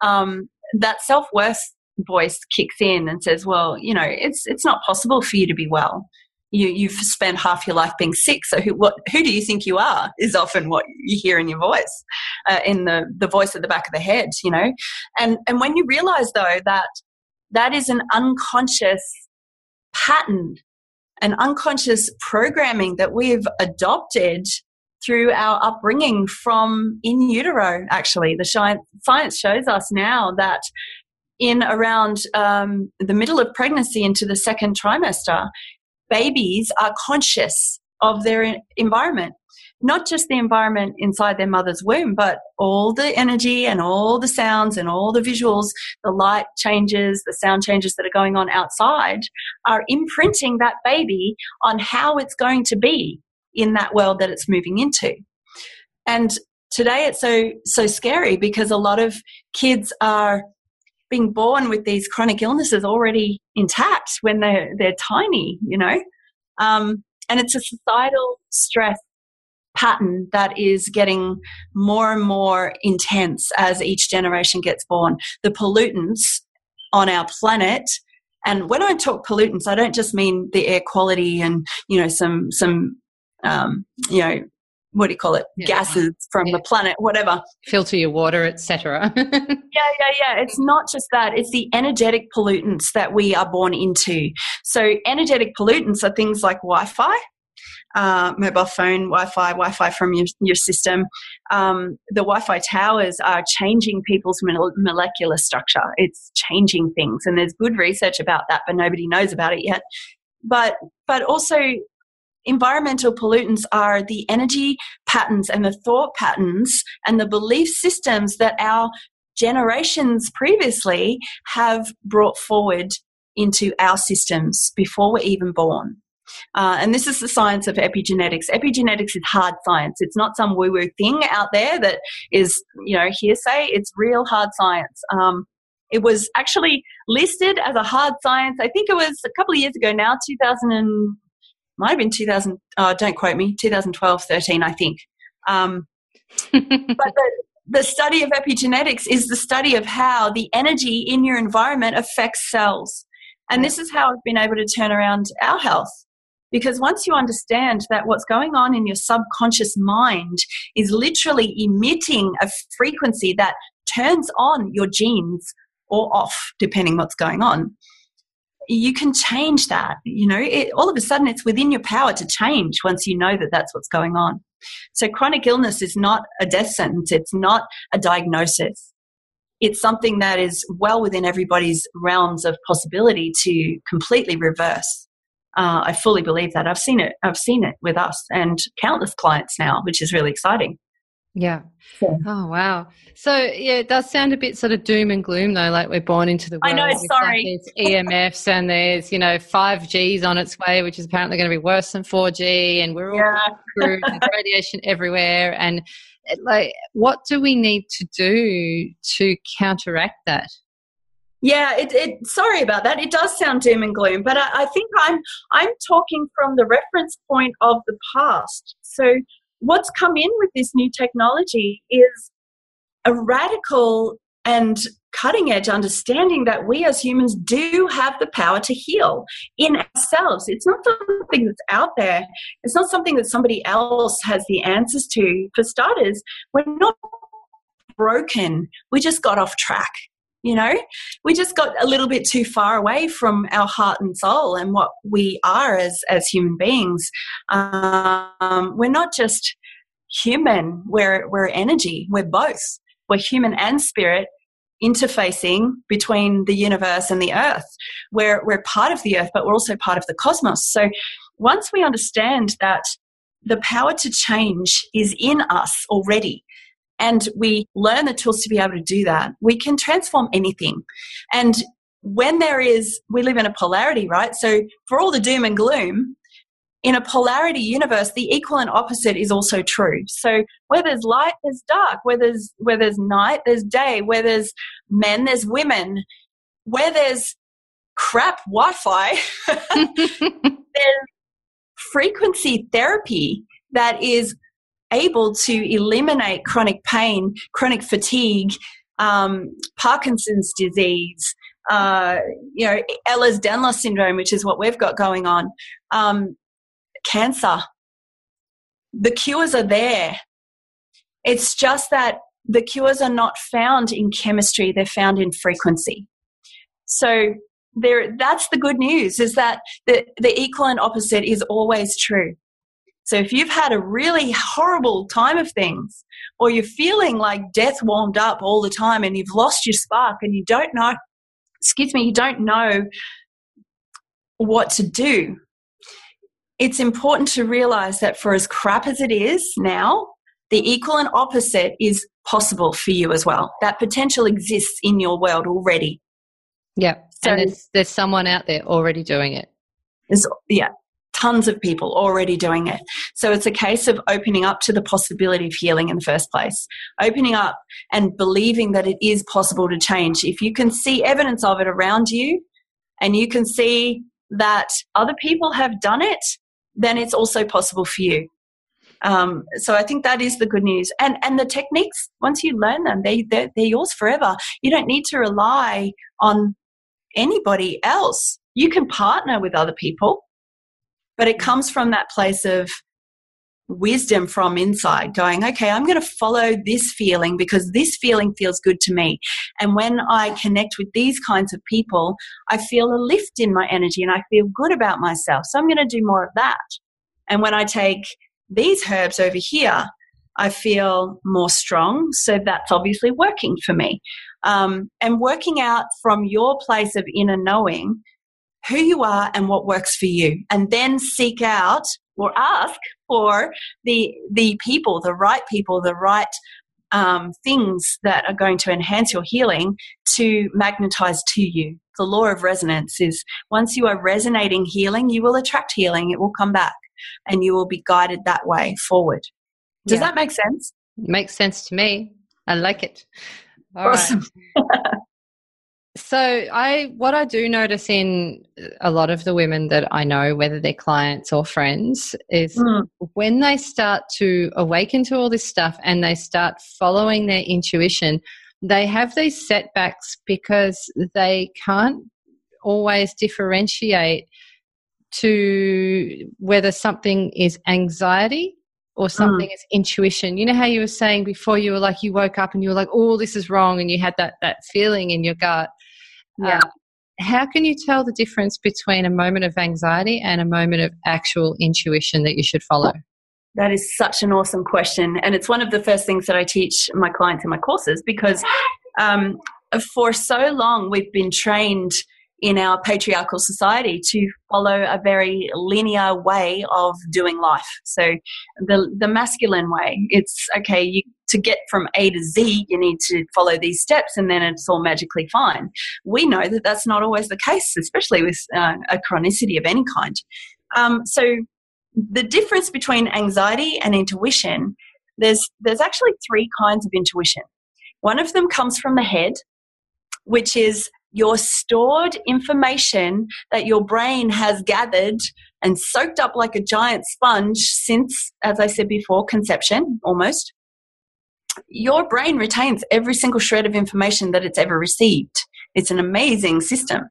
um, that self worth voice kicks in and says, "Well, you know, it's it's not possible for you to be well. You you've spent half your life being sick. So who what who do you think you are?" Is often what you hear in your voice, uh, in the the voice at the back of the head. You know, and and when you realize though that that is an unconscious pattern, an unconscious programming that we've adopted through our upbringing from in utero actually the science shows us now that in around um, the middle of pregnancy into the second trimester, babies are conscious of their environment. Not just the environment inside their mother's womb, but all the energy and all the sounds and all the visuals, the light changes, the sound changes that are going on outside are imprinting that baby on how it's going to be in that world that it's moving into. And today it's so so scary because a lot of kids are being born with these chronic illnesses already intact when they're they're tiny, you know, um, and it's a societal stress pattern that is getting more and more intense as each generation gets born. The pollutants on our planet and when I talk pollutants, I don't just mean the air quality and you know some some um, you know what do you call it? Yeah. gases from yeah. the planet whatever.
Filter your water etc
yeah yeah yeah. It's not just that. It's the energetic pollutants that we are born into. So energetic pollutants are things like wi-fi uh, mobile phone wi-fi wi-fi from your, your system. Um, the wi-fi towers are changing people's molecular structure. It's changing things and there's good research about that but nobody knows about it yet. But but also environmental pollutants are the energy patterns and the thought patterns and the belief systems that our generations previously have brought forward into our systems before we're even born. Uh, and this is the science of epigenetics. Epigenetics is hard science. It's not some woo woo thing out there that is, you know, hearsay. It's real hard science. Um, it was actually listed as a hard science. I think it was a couple of years ago now, 2000 might have been 2000, uh, don't quote me, 2012, 13, I think. Um, but the, the study of epigenetics is the study of how the energy in your environment affects cells. And this is how I've been able to turn around our health. Because once you understand that what's going on in your subconscious mind is literally emitting a frequency that turns on your genes or off, depending what's going on, you can change that. You know, it, all of a sudden it's within your power to change once you know that that's what's going on. So chronic illness is not a death sentence. It's not a diagnosis. It's something that is well within everybody's realms of possibility to completely reverse. Uh, I fully believe that. I've seen it. I've seen it with us and countless clients now, which is really exciting.
Yeah. yeah. Oh wow. So yeah, it does sound a bit sort of doom and gloom though. Like we're born into the world. I
know. Sorry.
There's EMFs and there's you know five Gs on its way, which is apparently going to be worse than four G, and we're all yeah. screwed. Radiation everywhere, and like, what do we need to do to counteract that?
Yeah, it, it. Sorry about that. It does sound doom and gloom, but I, I think I'm I'm talking from the reference point of the past. So what's come in with this new technology is a radical and cutting edge understanding that we as humans do have the power to heal in ourselves. It's not something that's out there, it's not something that somebody else has the answers to. For starters, we're not broken, we just got off track you know? We just got a little bit too far away from our heart and soul and what we are as as human beings. Um, we're not just human we're we're energy we're both. We're human and spirit interfacing between the universe and the earth. We're we're part of the earth but we're also part of the cosmos. So once we understand that the power to change is in us already and we learn the tools to be able to do that, we can transform anything. And when there is, we live in a polarity, right? So for all the doom and gloom, in a polarity universe, the equal and opposite is also true. So where there's light, there's dark. Where there's where there's night, there's day. Where there's men, there's women. Where there's crap Wi-Fi, there's frequency therapy that is able to eliminate chronic pain, chronic fatigue, um, Parkinson's disease, uh, you know, Ehlers-Danlos syndrome, which is what we've got going on, um, cancer. The cures are there. It's just that the cures are not found in chemistry; they're found in frequency. So there, that's the good news: is that the the equal and opposite is always true. So if you've had a really horrible time of things, or you're feeling like death warmed up all the time and you've lost your spark and you don't know, excuse me, you don't know what to do, it's important to realize that for as crap as it is now, the equal and opposite is possible for you as well. That potential exists in your world already.
Yeah. So and there's, there's someone out there already doing it.
There's, yeah tons of people already doing it. So it's a case of opening up to the possibility of healing in the first place, opening up and believing that it is possible to change. If you can see evidence of it around you and you can see that other people have done it, then it's also possible for you. Um, so I think that is the good news. And and the techniques, once you learn them, they they're, they're yours forever. You don't need to rely on anybody else. You can partner with other people but it comes from that place of wisdom from inside going okay i'm going to follow this feeling because this feeling feels good to me. And when i connect with these kinds of people i feel a lift in my energy and i feel good about myself so i'm going to do more of that. And when i take these herbs over here i feel more strong so that's obviously working for me. Um, and working out from your place of inner knowing who you are and what works for you. And then seek out or ask for the the people the right people the right um, things that are going to enhance your healing to magnetize to you. The law of resonance is once you are resonating healing you will attract healing. It will come back and you will be guided that way forward. Does yeah. that make sense?
Makes sense to me. I like it. All awesome. Right. So I what I do notice in a lot of the women that I know, whether they're clients or friends, is mm. when they start to awaken to all this stuff and they start following their intuition, they have these setbacks because they can't always differentiate to whether something is anxiety or something mm. is intuition. You know how you were saying before you were like you woke up and you were like, "Oh, this is wrong," and you had that that feeling in your gut. Yeah. Uh, how can you tell the difference between a moment of anxiety and a moment of actual intuition that you should follow?
That is such an awesome question. And it's one of the first things that I teach my clients in my courses because um, for so long we've been trained in our patriarchal society to follow a very linear way of doing life. So the the masculine way, it's okay, you to get from A to Z, you need to follow these steps and then it's all magically fine. We know that that's not always the case, especially with uh, a chronicity of any kind. Um, so the difference between anxiety and intuition, there's, there's actually three kinds of intuition. One of them comes from the head, which is your stored information that your brain has gathered and soaked up like a giant sponge since, as I said before, conception almost your brain retains every single shred of information that it's ever received. It's an amazing system.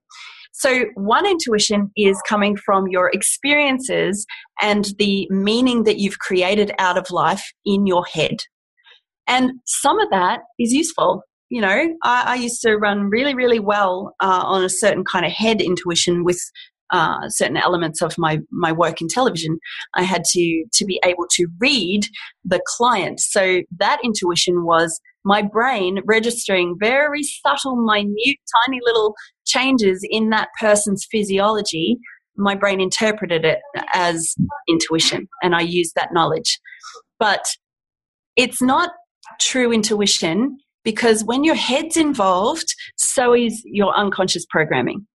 So, one intuition is coming from your experiences and the meaning that you've created out of life in your head. And some of that is useful. You know, I, I used to run really, really well uh, on a certain kind of head intuition with uh, certain elements of my my work in television, I had to to be able to read the client. So that intuition was my brain registering very subtle, minute, tiny little changes in that person's physiology. My brain interpreted it as intuition, and I used that knowledge. But it's not true intuition because when your head's involved, so is your unconscious programming.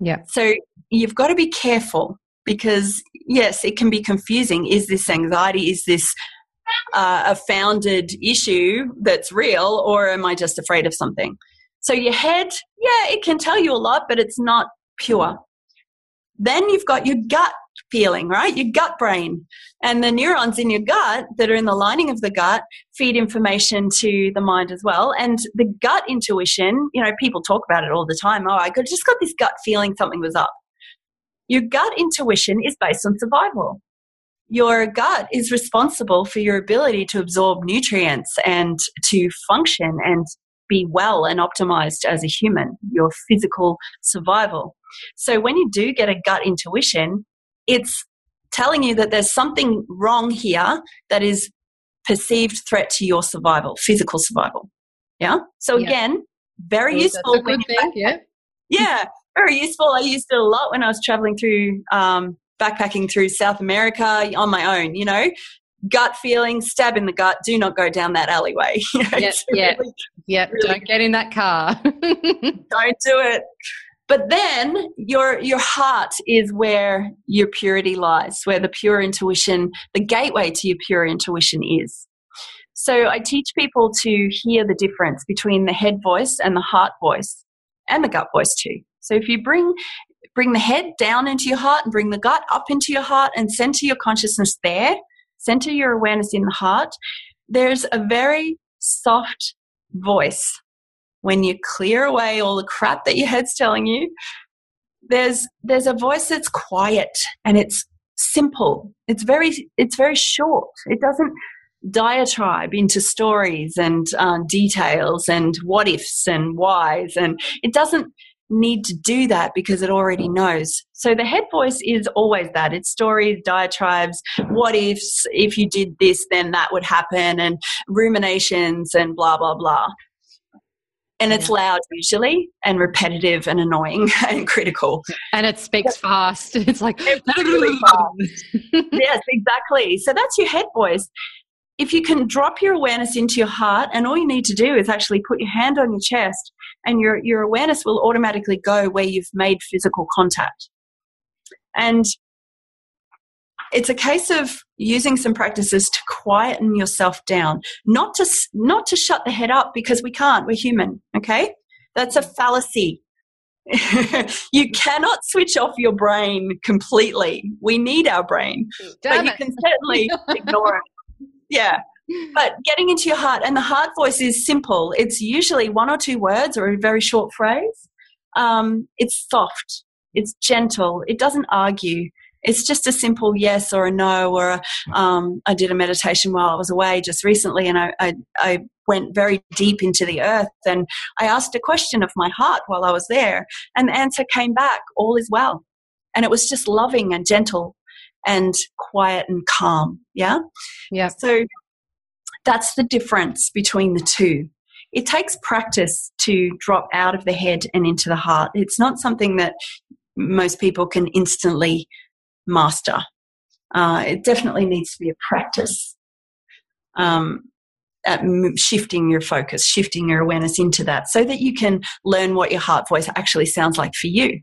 Yeah.
So you've got to be careful because, yes, it can be confusing. Is this anxiety? Is this uh, a founded issue that's real, or am I just afraid of something? So your head, yeah, it can tell you a lot, but it's not pure. Then you've got your gut feeling, right? Your gut brain. And the neurons in your gut that are in the lining of the gut feed information to the mind as well. And the gut intuition, you know, people talk about it all the time. Oh, I just got this gut feeling something was up. Your gut intuition is based on survival. Your gut is responsible for your ability to absorb nutrients and to function and be well and optimized as a human, your physical survival. So when you do get a gut intuition, it's telling you that there's something wrong here that is perceived threat to your survival, physical survival. Yeah. So yeah. again, very well, useful.
When thing, yeah.
Yeah, very useful. I used it a lot when I was traveling through, um, backpacking through South America on my own. You know, gut feeling, stab in the gut. Do not go down that alleyway.
You know, yeah, yeah, really, yeah. Really don't get in that car.
don't do it. But then your your heart is where your purity lies, where the pure intuition, the gateway to your pure intuition is. So I teach people to hear the difference between the head voice and the heart voice and the gut voice too. So if you bring bring the head down into your heart and bring the gut up into your heart and center your consciousness there, center your awareness in the heart, there's a very soft voice when you clear away all the crap that your head's telling you, there's there's a voice that's quiet and it's simple. It's very it's very short. It doesn't diatribe into stories and uh, details and what ifs and whys and it doesn't need to do that because it already knows. So the head voice is always that. It's stories, diatribes, what ifs, if you did this, then that would happen, and ruminations and blah, blah, blah and it's yeah. loud usually and repetitive and annoying and critical.
And it speaks fast. It's like
really fast. yes exactly. So that's your head voice if you can drop your awareness into your heart and all you need to do is actually put your hand on your chest and your, your awareness will automatically go where you've made physical contact. And it's a case of using some practices to quieten yourself down, not to not to shut the head up because we can't. We're human. Okay, that's a fallacy. you cannot switch off your brain completely. We need our brain, Damn but it. you can certainly ignore it. Yeah. But getting into your heart, and the heart voice is simple. It's usually one or two words or a very short phrase. Um, it's soft, it's gentle, it doesn't argue it's just a simple yes or a no or a, um, I did a meditation while I was away just recently and I, I, I went very deep into the earth and I asked a question of my heart while I was there and the answer came back all is well. And it was just loving and gentle and quiet and calm yeah?
Yeah.
So that's the difference between the two. It takes practice to drop out of the head and into the heart. It's not something that most people can instantly master. Uh, it definitely needs to be a practice um, at shifting your focus, shifting your awareness into that so that you can learn what your heart voice actually sounds like for you.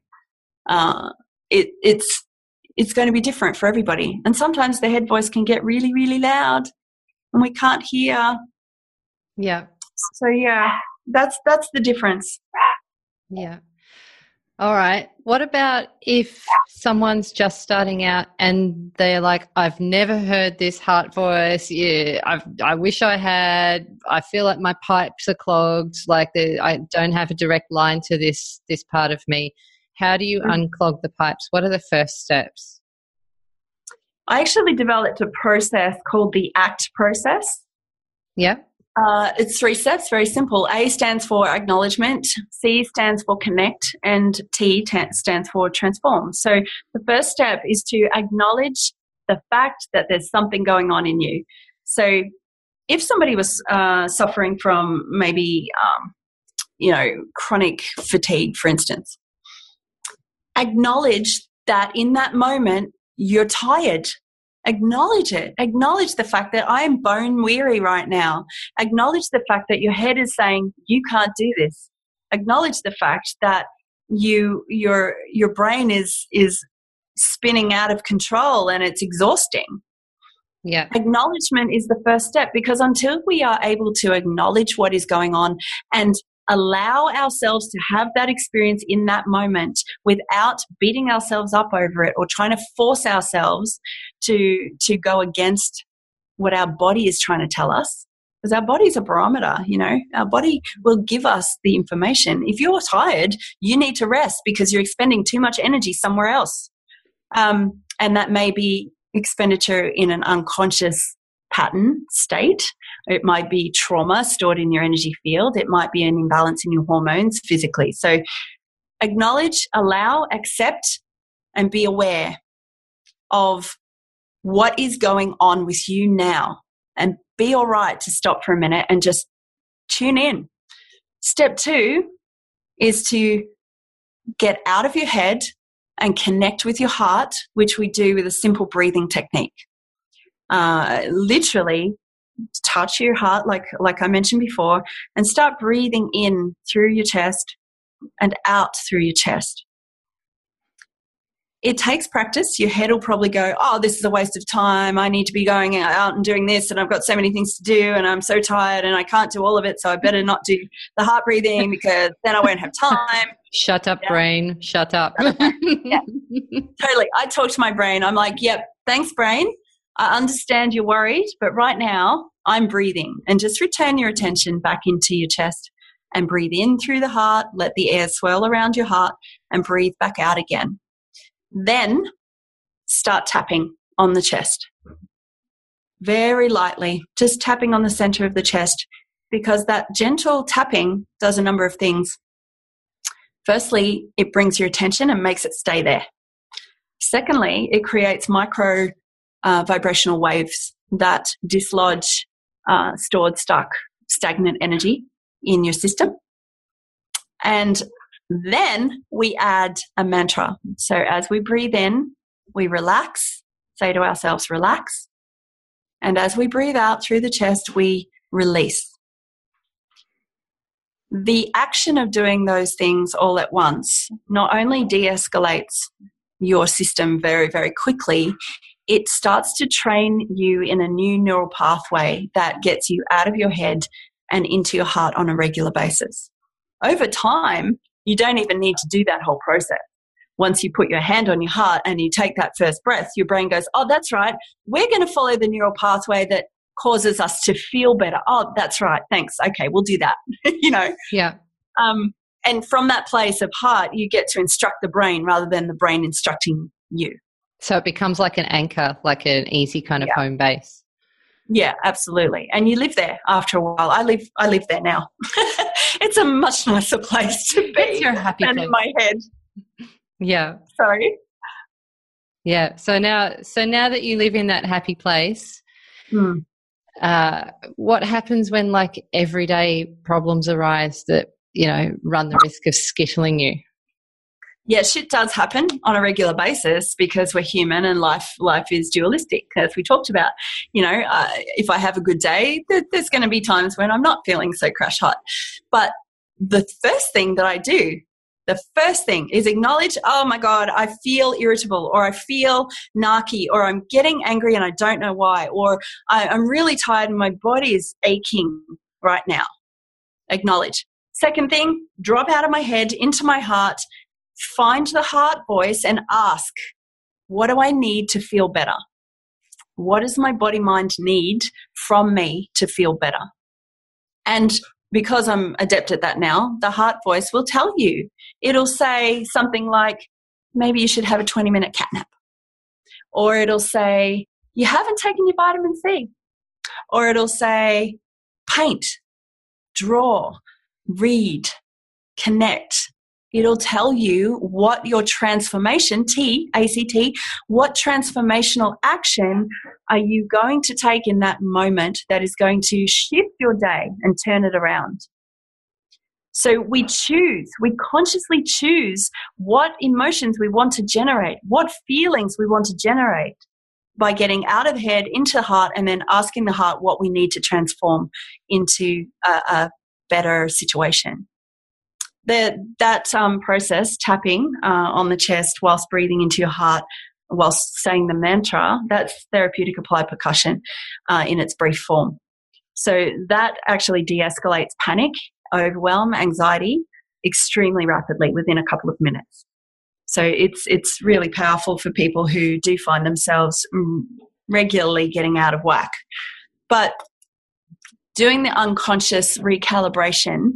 Uh, it, it's it's going to be different for everybody. And sometimes the head voice can get really, really loud and we can't hear.
Yeah.
So yeah, that's that's the difference.
Yeah. All right. What about if someone's just starting out and they're like, I've never heard this heart voice. Yeah, I've, I wish I had. I feel like my pipes are clogged. Like I don't have a direct line to this this part of me. How do you mm. unclog the pipes? What are the first steps?
I actually developed a process called the ACT process.
Yeah.
Uh, it's three steps, very simple. A stands for acknowledgement, C stands for connect, and T stands for transform. So the first step is to acknowledge the fact that there's something going on in you. So if somebody was uh, suffering from maybe, um, you know, chronic fatigue, for instance, acknowledge that in that moment you're tired Acknowledge it. Acknowledge the fact that I am bone weary right now. Acknowledge the fact that your head is saying, you can't do this. Acknowledge the fact that you, your, your brain is, is spinning out of control and it's exhausting.
Yeah.
Acknowledgement is the first step because until we are able to acknowledge what is going on and allow ourselves to have that experience in that moment without beating ourselves up over it or trying to force ourselves to to go against what our body is trying to tell us. Because our body is a barometer you know? Our body will give us the information. If you're tired you need to rest because you're expending too much energy somewhere else. Um, and that may be expenditure in an unconscious pattern state. It might be trauma stored in your energy field. It might be an imbalance in your hormones physically. So acknowledge, allow, accept, and be aware of what is going on with you now. And be all right to stop for a minute and just tune in. Step two is to get out of your head and connect with your heart, which we do with a simple breathing technique. Uh, literally touch your heart, like like I mentioned before, and start breathing in through your chest and out through your chest. It takes practice. Your head will probably go, Oh, this is a waste of time. I need to be going out and doing this, and I've got so many things to do, and I'm so tired, and I can't do all of it, so I better not do the heart breathing because then I won't have time.
Shut up, yeah. brain. Shut up.
yeah. Totally. I talk to my brain. I'm like, Yep, thanks, brain. I understand you're worried, but right now I'm breathing. And just return your attention back into your chest and breathe in through the heart. Let the air swirl around your heart and breathe back out again. Then start tapping on the chest. Very lightly, just tapping on the center of the chest because that gentle tapping does a number of things. Firstly, it brings your attention and makes it stay there. Secondly, it creates micro uh, vibrational waves that dislodge uh, stored, stuck, stagnant energy in your system. And then we add a mantra. So as we breathe in, we relax, say to ourselves, relax. And as we breathe out through the chest, we release. The action of doing those things all at once not only de escalates your system very, very quickly, it starts to train you in a new neural pathway that gets you out of your head and into your heart on a regular basis. Over time, you don't even need to do that whole process. Once you put your hand on your heart and you take that first breath, your brain goes, Oh, that's right. We're going to follow the neural pathway that causes us to feel better. Oh, that's right. Thanks. Okay, we'll do that. you know?
Yeah.
Um, and from that place of heart, you get to instruct the brain rather than the brain instructing you.
So it becomes like an anchor, like an easy kind of yeah. home base.
Yeah, absolutely. And you live there after a while. I live I live there now. it's a much nicer place to be it's
your happy
than
place.
in my head.
Yeah.
Sorry.
Yeah. So now so now that you live in that happy place,
hmm.
uh, what happens when like everyday problems arise that, you know, run the risk of skittling you?
Yeah, shit does happen on a regular basis because we're human and life life is dualistic, as we talked about. You know, uh, if I have a good day, there's going to be times when I'm not feeling so crash hot. But the first thing that I do, the first thing is acknowledge, oh my God, I feel irritable or I feel narky or I'm getting angry and I don't know why or I'm really tired and my body is aching right now. Acknowledge. Second thing, drop out of my head into my heart find the heart voice and ask, what do I need to feel better? What does my body mind need from me to feel better? And because I'm adept at that now, the heart voice will tell you. It'll say something like, maybe you should have a 20 minute cat nap. Or it'll say, you haven't taken your vitamin C. Or it'll say, paint, draw, read, connect, It'll tell you what your transformation, T, ACT, what transformational action are you going to take in that moment that is going to shift your day and turn it around. So we choose, we consciously choose what emotions we want to generate, what feelings we want to generate by getting out of head into heart and then asking the heart what we need to transform into a, a better situation the, that um, process, tapping uh, on the chest whilst breathing into your heart, whilst saying the mantra, that's therapeutic applied percussion uh, in its brief form. So that actually de escalates panic overwhelm, anxiety extremely rapidly within a couple of minutes. So it's it's really powerful for people who do find themselves mm, regularly getting out of whack. But doing the unconscious recalibration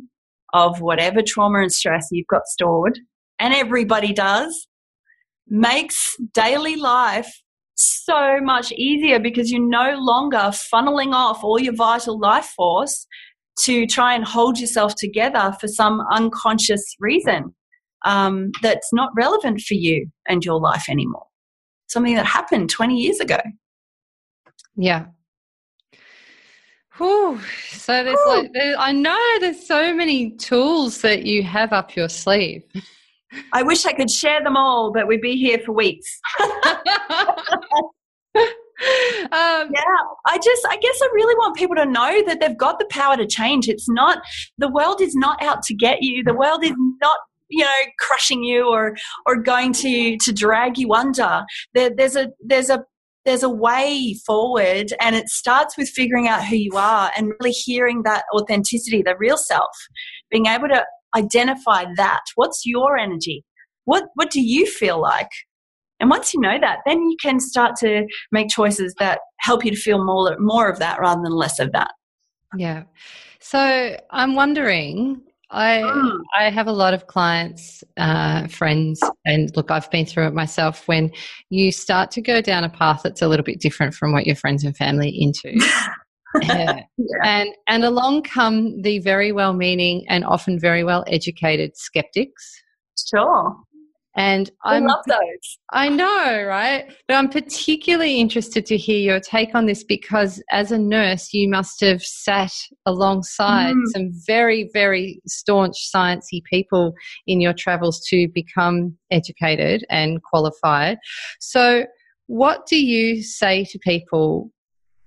of whatever trauma and stress you've got stored, and everybody does, makes daily life so much easier because you're no longer funneling off all your vital life force to try and hold yourself together for some unconscious reason um, that's not relevant for you and your life anymore. Something that happened 20 years ago.
Yeah. Whew. So there's like, there, I know there's so many tools that you have up your sleeve.
I wish I could share them all, but we'd be here for weeks. um, yeah, I just, I guess I really want people to know that they've got the power to change. It's not, the world is not out to get you. The world is not you know crushing you or or going to to drag you under there, there's a there's a there's a way forward and it starts with figuring out who you are and really hearing that authenticity the real self being able to identify that. What's your energy? What what do you feel like? And once you know that, then you can start to make choices that help you to feel more more of that rather than less of that.
Yeah. So I'm wondering, I mm. I have a lot of clients, uh, friends, and look, I've been through it myself. When you start to go down a path that's a little bit different from what your friends and family into, yeah. And and along come the very well meaning and often very well educated skeptics.
Sure.
And
I love those.
I know, right? But I'm particularly interested to hear your take on this because as a nurse, you must have sat alongside mm. some very, very staunch sciencey people in your travels to become educated and qualified. So what do you say to people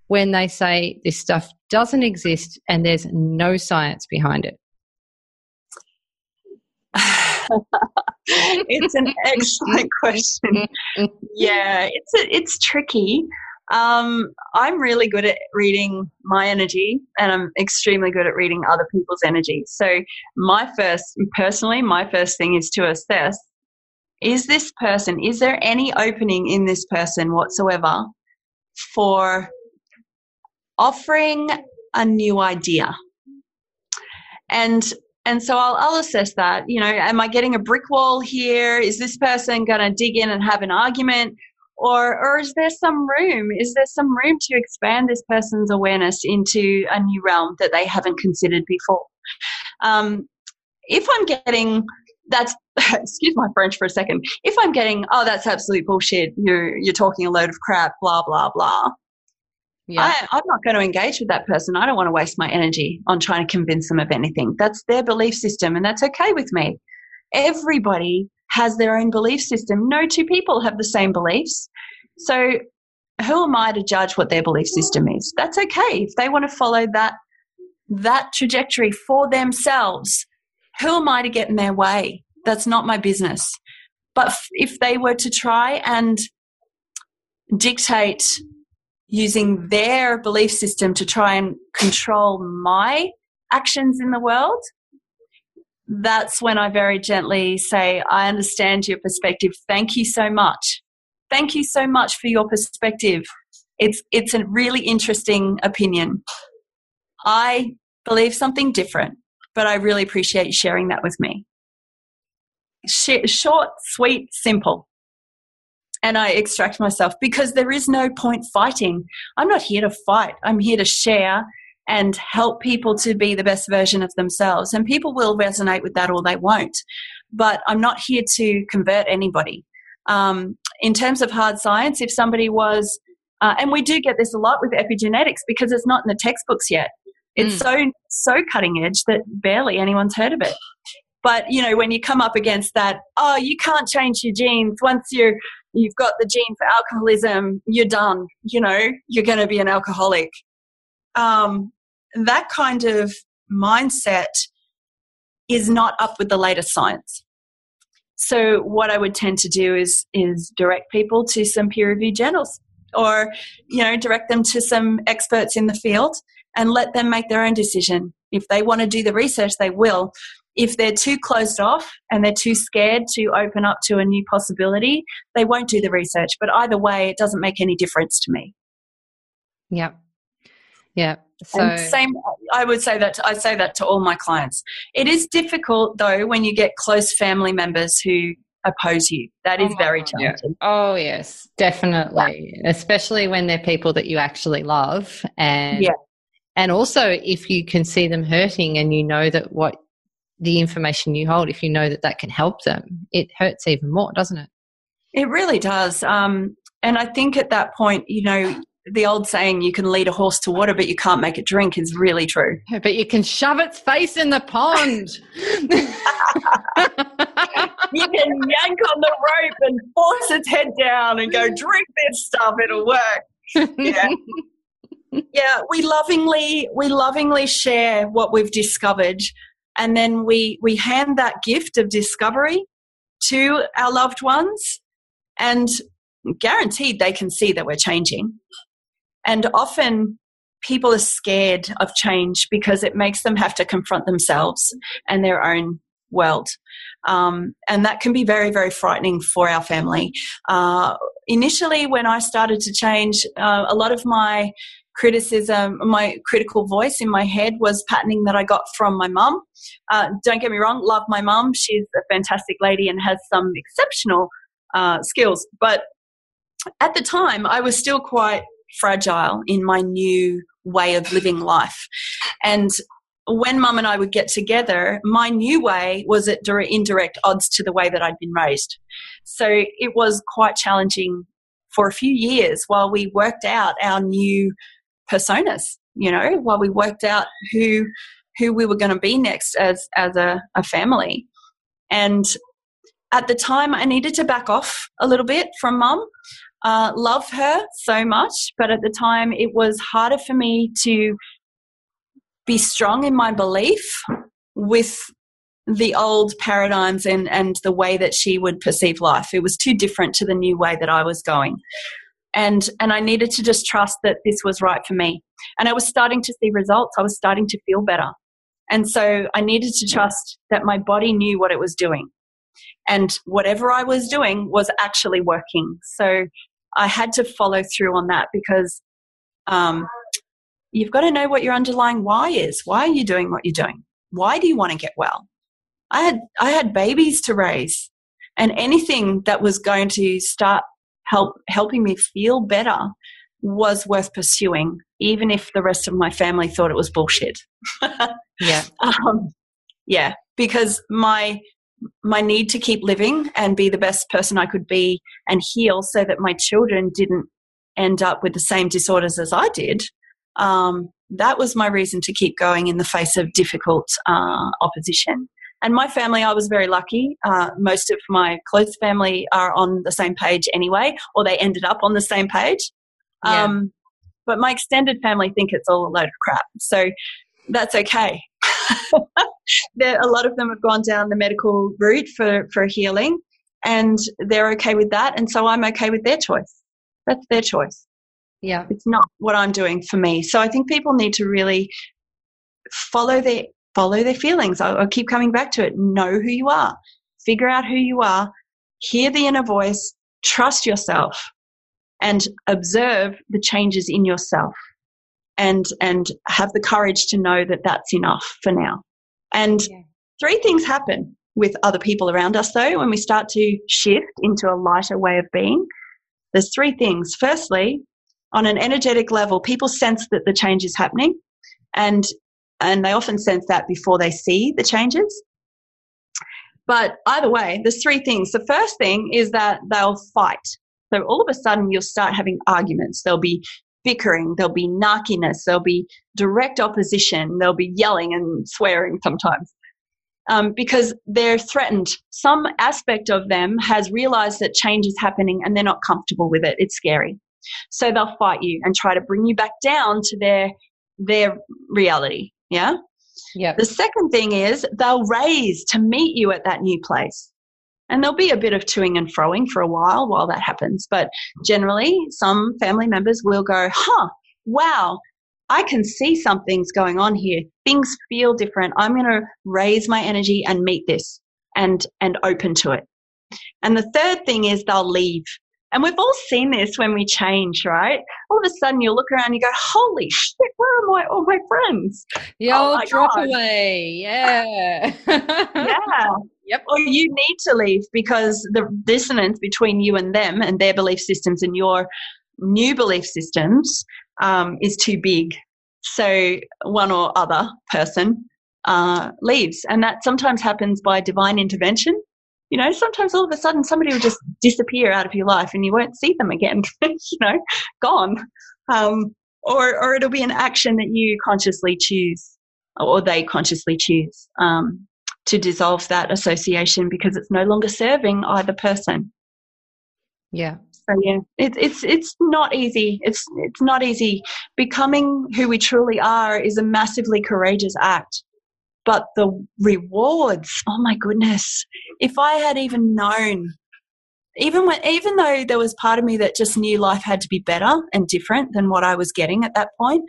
when they say this stuff doesn't exist and there's no science behind it?
it's an excellent question. Yeah, it's a, it's tricky. Um, I'm really good at reading my energy, and I'm extremely good at reading other people's energy. So, my first, personally, my first thing is to assess: is this person? Is there any opening in this person whatsoever for offering a new idea. And and so I'll, I'll assess that. You know, am I getting a brick wall here? Is this person going to dig in and have an argument? Or, or is there some room? Is there some room to expand this person's awareness into a new realm that they haven't considered before? Um, if I'm getting that's excuse my French for a second. If I'm getting, oh, that's absolute bullshit. You're you're talking a load of crap. Blah blah blah. Yeah. I, I'm not going to engage with that person. I don't want to waste my energy on trying to convince them of anything. That's their belief system, and that's okay with me. Everybody has their own belief system. No two people have the same beliefs. So, who am I to judge what their belief system is? That's okay. If they want to follow that that trajectory for themselves, who am I to get in their way? That's not my business. But if they were to try and dictate using their belief system to try and control my actions in the world, that's when I very gently say, I understand your perspective. Thank you so much. Thank you so much for your perspective. It's, it's a really interesting opinion. I believe something different, but I really appreciate sharing that with me. Short, sweet, simple and I extract myself because there is no point fighting. I'm not here to fight. I'm here to share and help people to be the best version of themselves. And people will resonate with that or they won't. But I'm not here to convert anybody. Um, in terms of hard science, if somebody was, uh, and we do get this a lot with epigenetics because it's not in the textbooks yet. It's mm. so so cutting edge that barely anyone's heard of it. But you know, when you come up against that, oh, you can't change your genes once you're you've got the gene for alcoholism, you're done. You know, you're going to be an alcoholic. Um, that kind of mindset is not up with the latest science. So what I would tend to do is is direct people to some peer reviewed journals or you know direct them to some experts in the field and let them make their own decision. If they want to do the research, they will. If they're too closed off and they're too scared to open up to a new possibility, they won't do the research. But either way, it doesn't make any difference to me.
Yeah. Yeah. So
and same I would say that I say that to all my clients. It is difficult though when you get close family members who oppose you. That is oh, very challenging.
Yeah. Oh yes, definitely. Yeah. Especially when they're people that you actually love and yeah. and also if you can see them hurting and you know that what the information you hold if you know that that can help them it hurts even more doesn't it?
It really does um, and i think at that point you know the old saying you can lead a horse to water but you can't make it drink is really true.
But you can shove its face in the pond. You
can yank on the rope and force its head down and go drink this stuff it'll work. Yeah. Yeah we lovingly we lovingly share what we've discovered and then we we hand that gift of discovery to our loved ones and guaranteed they can see that we're changing and often people are scared of change because it makes them have to confront themselves and their own world. Um, and that can be very, very frightening for our family. Uh, initially, when I started to change, uh, a lot of my criticism, my critical voice in my head was patterning that I got from my mum. Uh, don't get me wrong, love my mum. She's a fantastic lady and has some exceptional uh, skills. But at the time, I was still quite fragile in my new way of living life. And when mum and I would get together, my new way was at indirect odds to the way that I'd been raised. So it was quite challenging for a few years while we worked out our new personas, you know, while we worked out who who we were going to be next as as a, a family. And at the time I needed to back off a little bit from mum uh, love her so much, but at the time it was harder for me to be strong in my belief with the old paradigms and, and the way that she would perceive life. It was too different to the new way that I was going. And, and I needed to just trust that this was right for me. And I was starting to see results. I was starting to feel better. And so I needed to trust that my body knew what it was doing. And whatever I was doing was actually working. So I had to follow through on that because um, you've got to know what your underlying why is. Why are you doing what you're doing? Why do you want to get well? I had I had babies to raise, and anything that was going to start help helping me feel better was worth pursuing, even if the rest of my family thought it was bullshit.
yeah, um,
yeah, because my my need to keep living and be the best person I could be and heal so that my children didn't end up with the same disorders as I did. Um, that was my reason to keep going in the face of difficult uh, opposition. And my family, I was very lucky. Uh, most of my close family are on the same page anyway, or they ended up on the same page. Yeah. Um, but my extended family think it's all a load of crap. So that's okay. there, a lot of them have gone down the medical route for, for healing and they're okay with that. And so I'm okay with their choice. That's their choice.
Yeah.
It's not what I'm doing for me. So I think people need to really follow their follow their feelings. I'll, I'll keep coming back to it. Know who you are. Figure out who you are. Hear the inner voice. Trust yourself and observe the changes in yourself and and have the courage to know that that's enough for now and yeah. three things happen with other people around us though when we start to shift into a lighter way of being there's three things firstly on an energetic level people sense that the change is happening and and they often sense that before they see the changes but either way there's three things the first thing is that they'll fight so all of a sudden you'll start having arguments there'll be bickering, there'll be narkiness, there'll be direct opposition, there'll be yelling and swearing sometimes. Um, because they're threatened. Some aspect of them has realized that change is happening and they're not comfortable with it. It's scary. So they'll fight you and try to bring you back down to their their reality. Yeah.
Yeah.
The second thing is they'll raise to meet you at that new place. And there'll be a bit of toing and froing for a while while that happens. But generally, some family members will go, huh, wow, I can see something's going on here. Things feel different. I'm going to raise my energy and meet this and, and open to it. And the third thing is they'll leave. And we've all seen this when we change, right? All of a sudden you look around and you go, holy shit, where are my, all my friends?
The oh old drop God. away. Yeah.
yeah. Yep. Or you need to leave because the dissonance between you and them and their belief systems and your new belief systems um, is too big. So one or other person uh, leaves. And that sometimes happens by divine intervention. You know, sometimes all of a sudden somebody will just disappear out of your life and you won't see them again, you know, gone. Um, or, or it'll be an action that you consciously choose or they consciously choose um, to dissolve that association because it's no longer serving either person.
Yeah.
So yeah, it's it's it's not easy. It's it's not easy. Becoming who we truly are is a massively courageous act. But the rewards, oh my goodness. If I had even known even when even though there was part of me that just knew life had to be better and different than what I was getting at that point,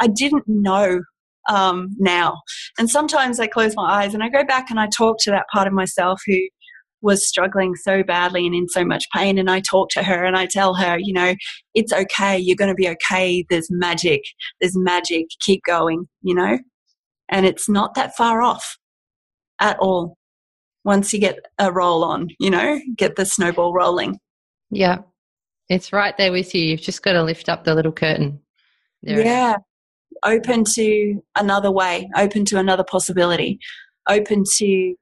I didn't know um, now. And sometimes I close my eyes and I go back and I talk to that part of myself who was struggling so badly and in so much pain. And I talk to her and I tell her, you know, it's okay. You're going to be okay. There's magic. There's magic. Keep going, you know? And it's not that far off at all once you get a roll on, you know, get the snowball rolling.
Yeah. It's right there with you. You've just got to lift up the little curtain.
There yeah. Open to another way, open to another possibility, open to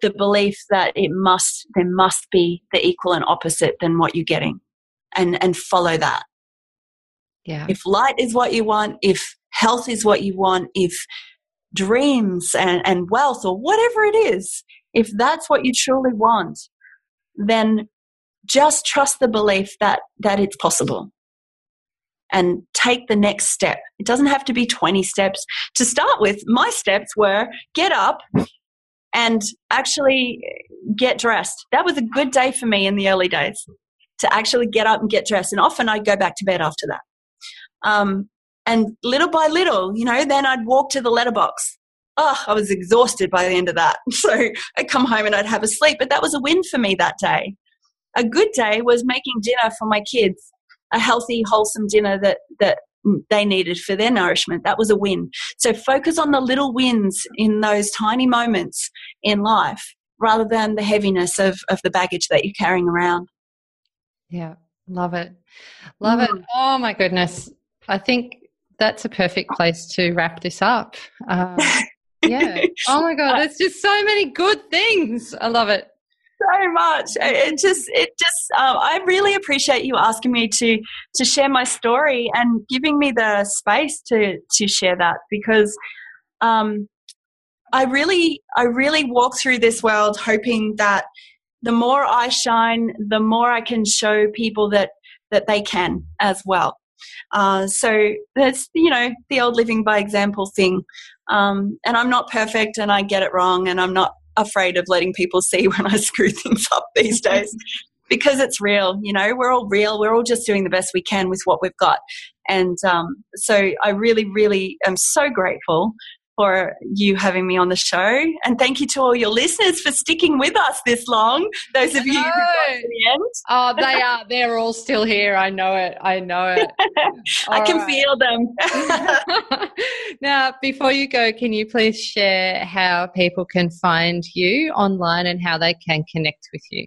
the belief that it must there must be the equal and opposite than what you're getting and and follow that
yeah
if light is what you want if health is what you want if dreams and, and wealth or whatever it is if that's what you truly want then just trust the belief that that it's possible and take the next step. It doesn't have to be 20 steps. To start with, my steps were get up, and actually get dressed. That was a good day for me in the early days to actually get up and get dressed. And often I'd go back to bed after that. Um, and little by little, you know, then I'd walk to the letterbox. Oh, I was exhausted by the end of that. So I'd come home and I'd have a sleep, but that was a win for me that day. A good day was making dinner for my kids, a healthy, wholesome dinner that, that they needed for their nourishment. That was a win. So focus on the little wins in those tiny moments in life rather than the heaviness of, of the baggage that you're carrying around.
Yeah, love it. Love mm. it. Oh my goodness. I think that's a perfect place to wrap this up. Uh, yeah. Oh my God, there's just so many good things. I love it
so much. It just, it just, um, I really appreciate you asking me to to share my story and giving me the space to to share that because um, I really, I really walk through this world hoping that the more I shine, the more I can show people that that they can as well. Uh, so that's you know the old living by example thing. Um, and I'm not perfect, and I get it wrong, and I'm not afraid of letting people see when I screw things up these days because it's real. You know, we're all real. We're all just doing the best we can with what we've got. And um, so I really, really am so grateful for you having me on the show. And thank you to all your listeners for sticking with us this long. Those of you who got to the end.
Oh, they are. They're all still here. I know it. I know it.
I can right. feel them.
now, before you go, can you please share how people can find you online and how they can connect with you?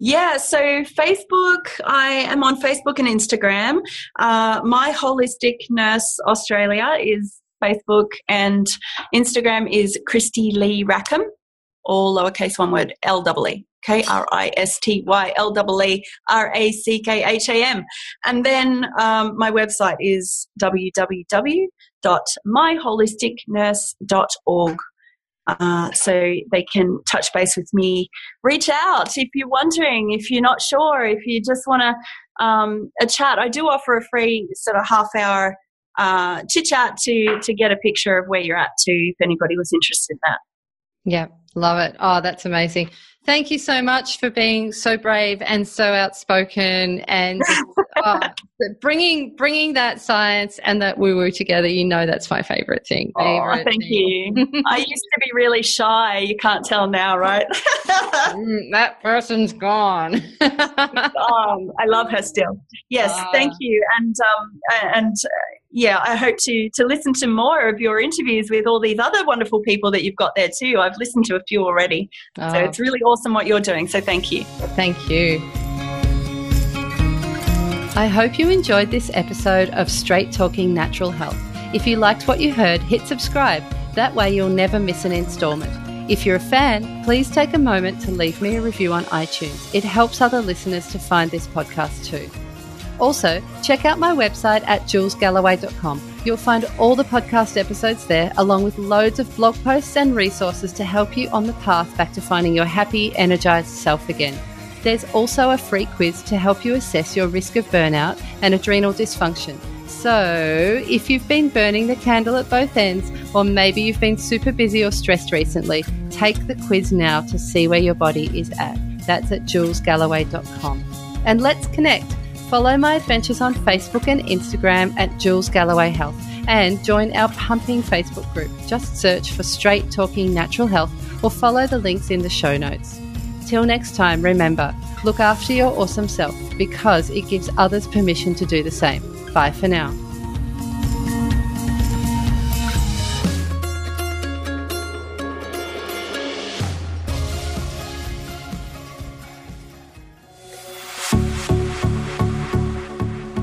Yeah, so Facebook, I am on Facebook and Instagram. Uh, my Holistic Nurse Australia is Facebook, and Instagram is Kristy-Lee Rackham, all lowercase one word, L W E. K R I S T Y L W E R A C K H A M. And then um, my website is www.myholisticnurse.org. Uh, so they can touch base with me. Reach out if you're wondering, if you're not sure, if you just want to um, a chat. I do offer a free sort of half hour uh, chit chat to to get a picture of where you're at too, if anybody was interested in that.
Yeah, Love it. Oh, that's amazing. Thank you so much for being so brave and so outspoken and oh, bringing bringing that science and that woo woo together. You know, that's my favorite thing.
Favorite oh, thank thing. you. I used to be really shy. You can't tell now, right?
mm, that person's gone.
um, I love her still. Yes, uh, thank you. And um, and uh, yeah, I hope to to listen to more of your interviews with all these other wonderful people that you've got there too. I've listened to a few already, oh. so it's really awesome what you're doing. So thank you.
Thank you. I hope you enjoyed this episode of Straight Talking Natural Health. If you liked what you heard, hit subscribe. That way you'll never miss an installment. If you're a fan, please take a moment to leave me a review on iTunes. It helps other listeners to find this podcast too. Also, check out my website at julesgalloway.com. You'll find all the podcast episodes there, along with loads of blog posts and resources to help you on the path back to finding your happy, energized self again. There's also a free quiz to help you assess your risk of burnout and adrenal dysfunction. So, if you've been burning the candle at both ends, or maybe you've been super busy or stressed recently, take the quiz now to see where your body is at. That's at julesgalloway.com. And let's connect. Follow my adventures on Facebook and Instagram at Jules Galloway Health and join our pumping Facebook group. Just search for Straight Talking Natural Health or follow the links in the show notes. Till next time, remember look after your awesome self because it gives others permission to do the same. Bye for now.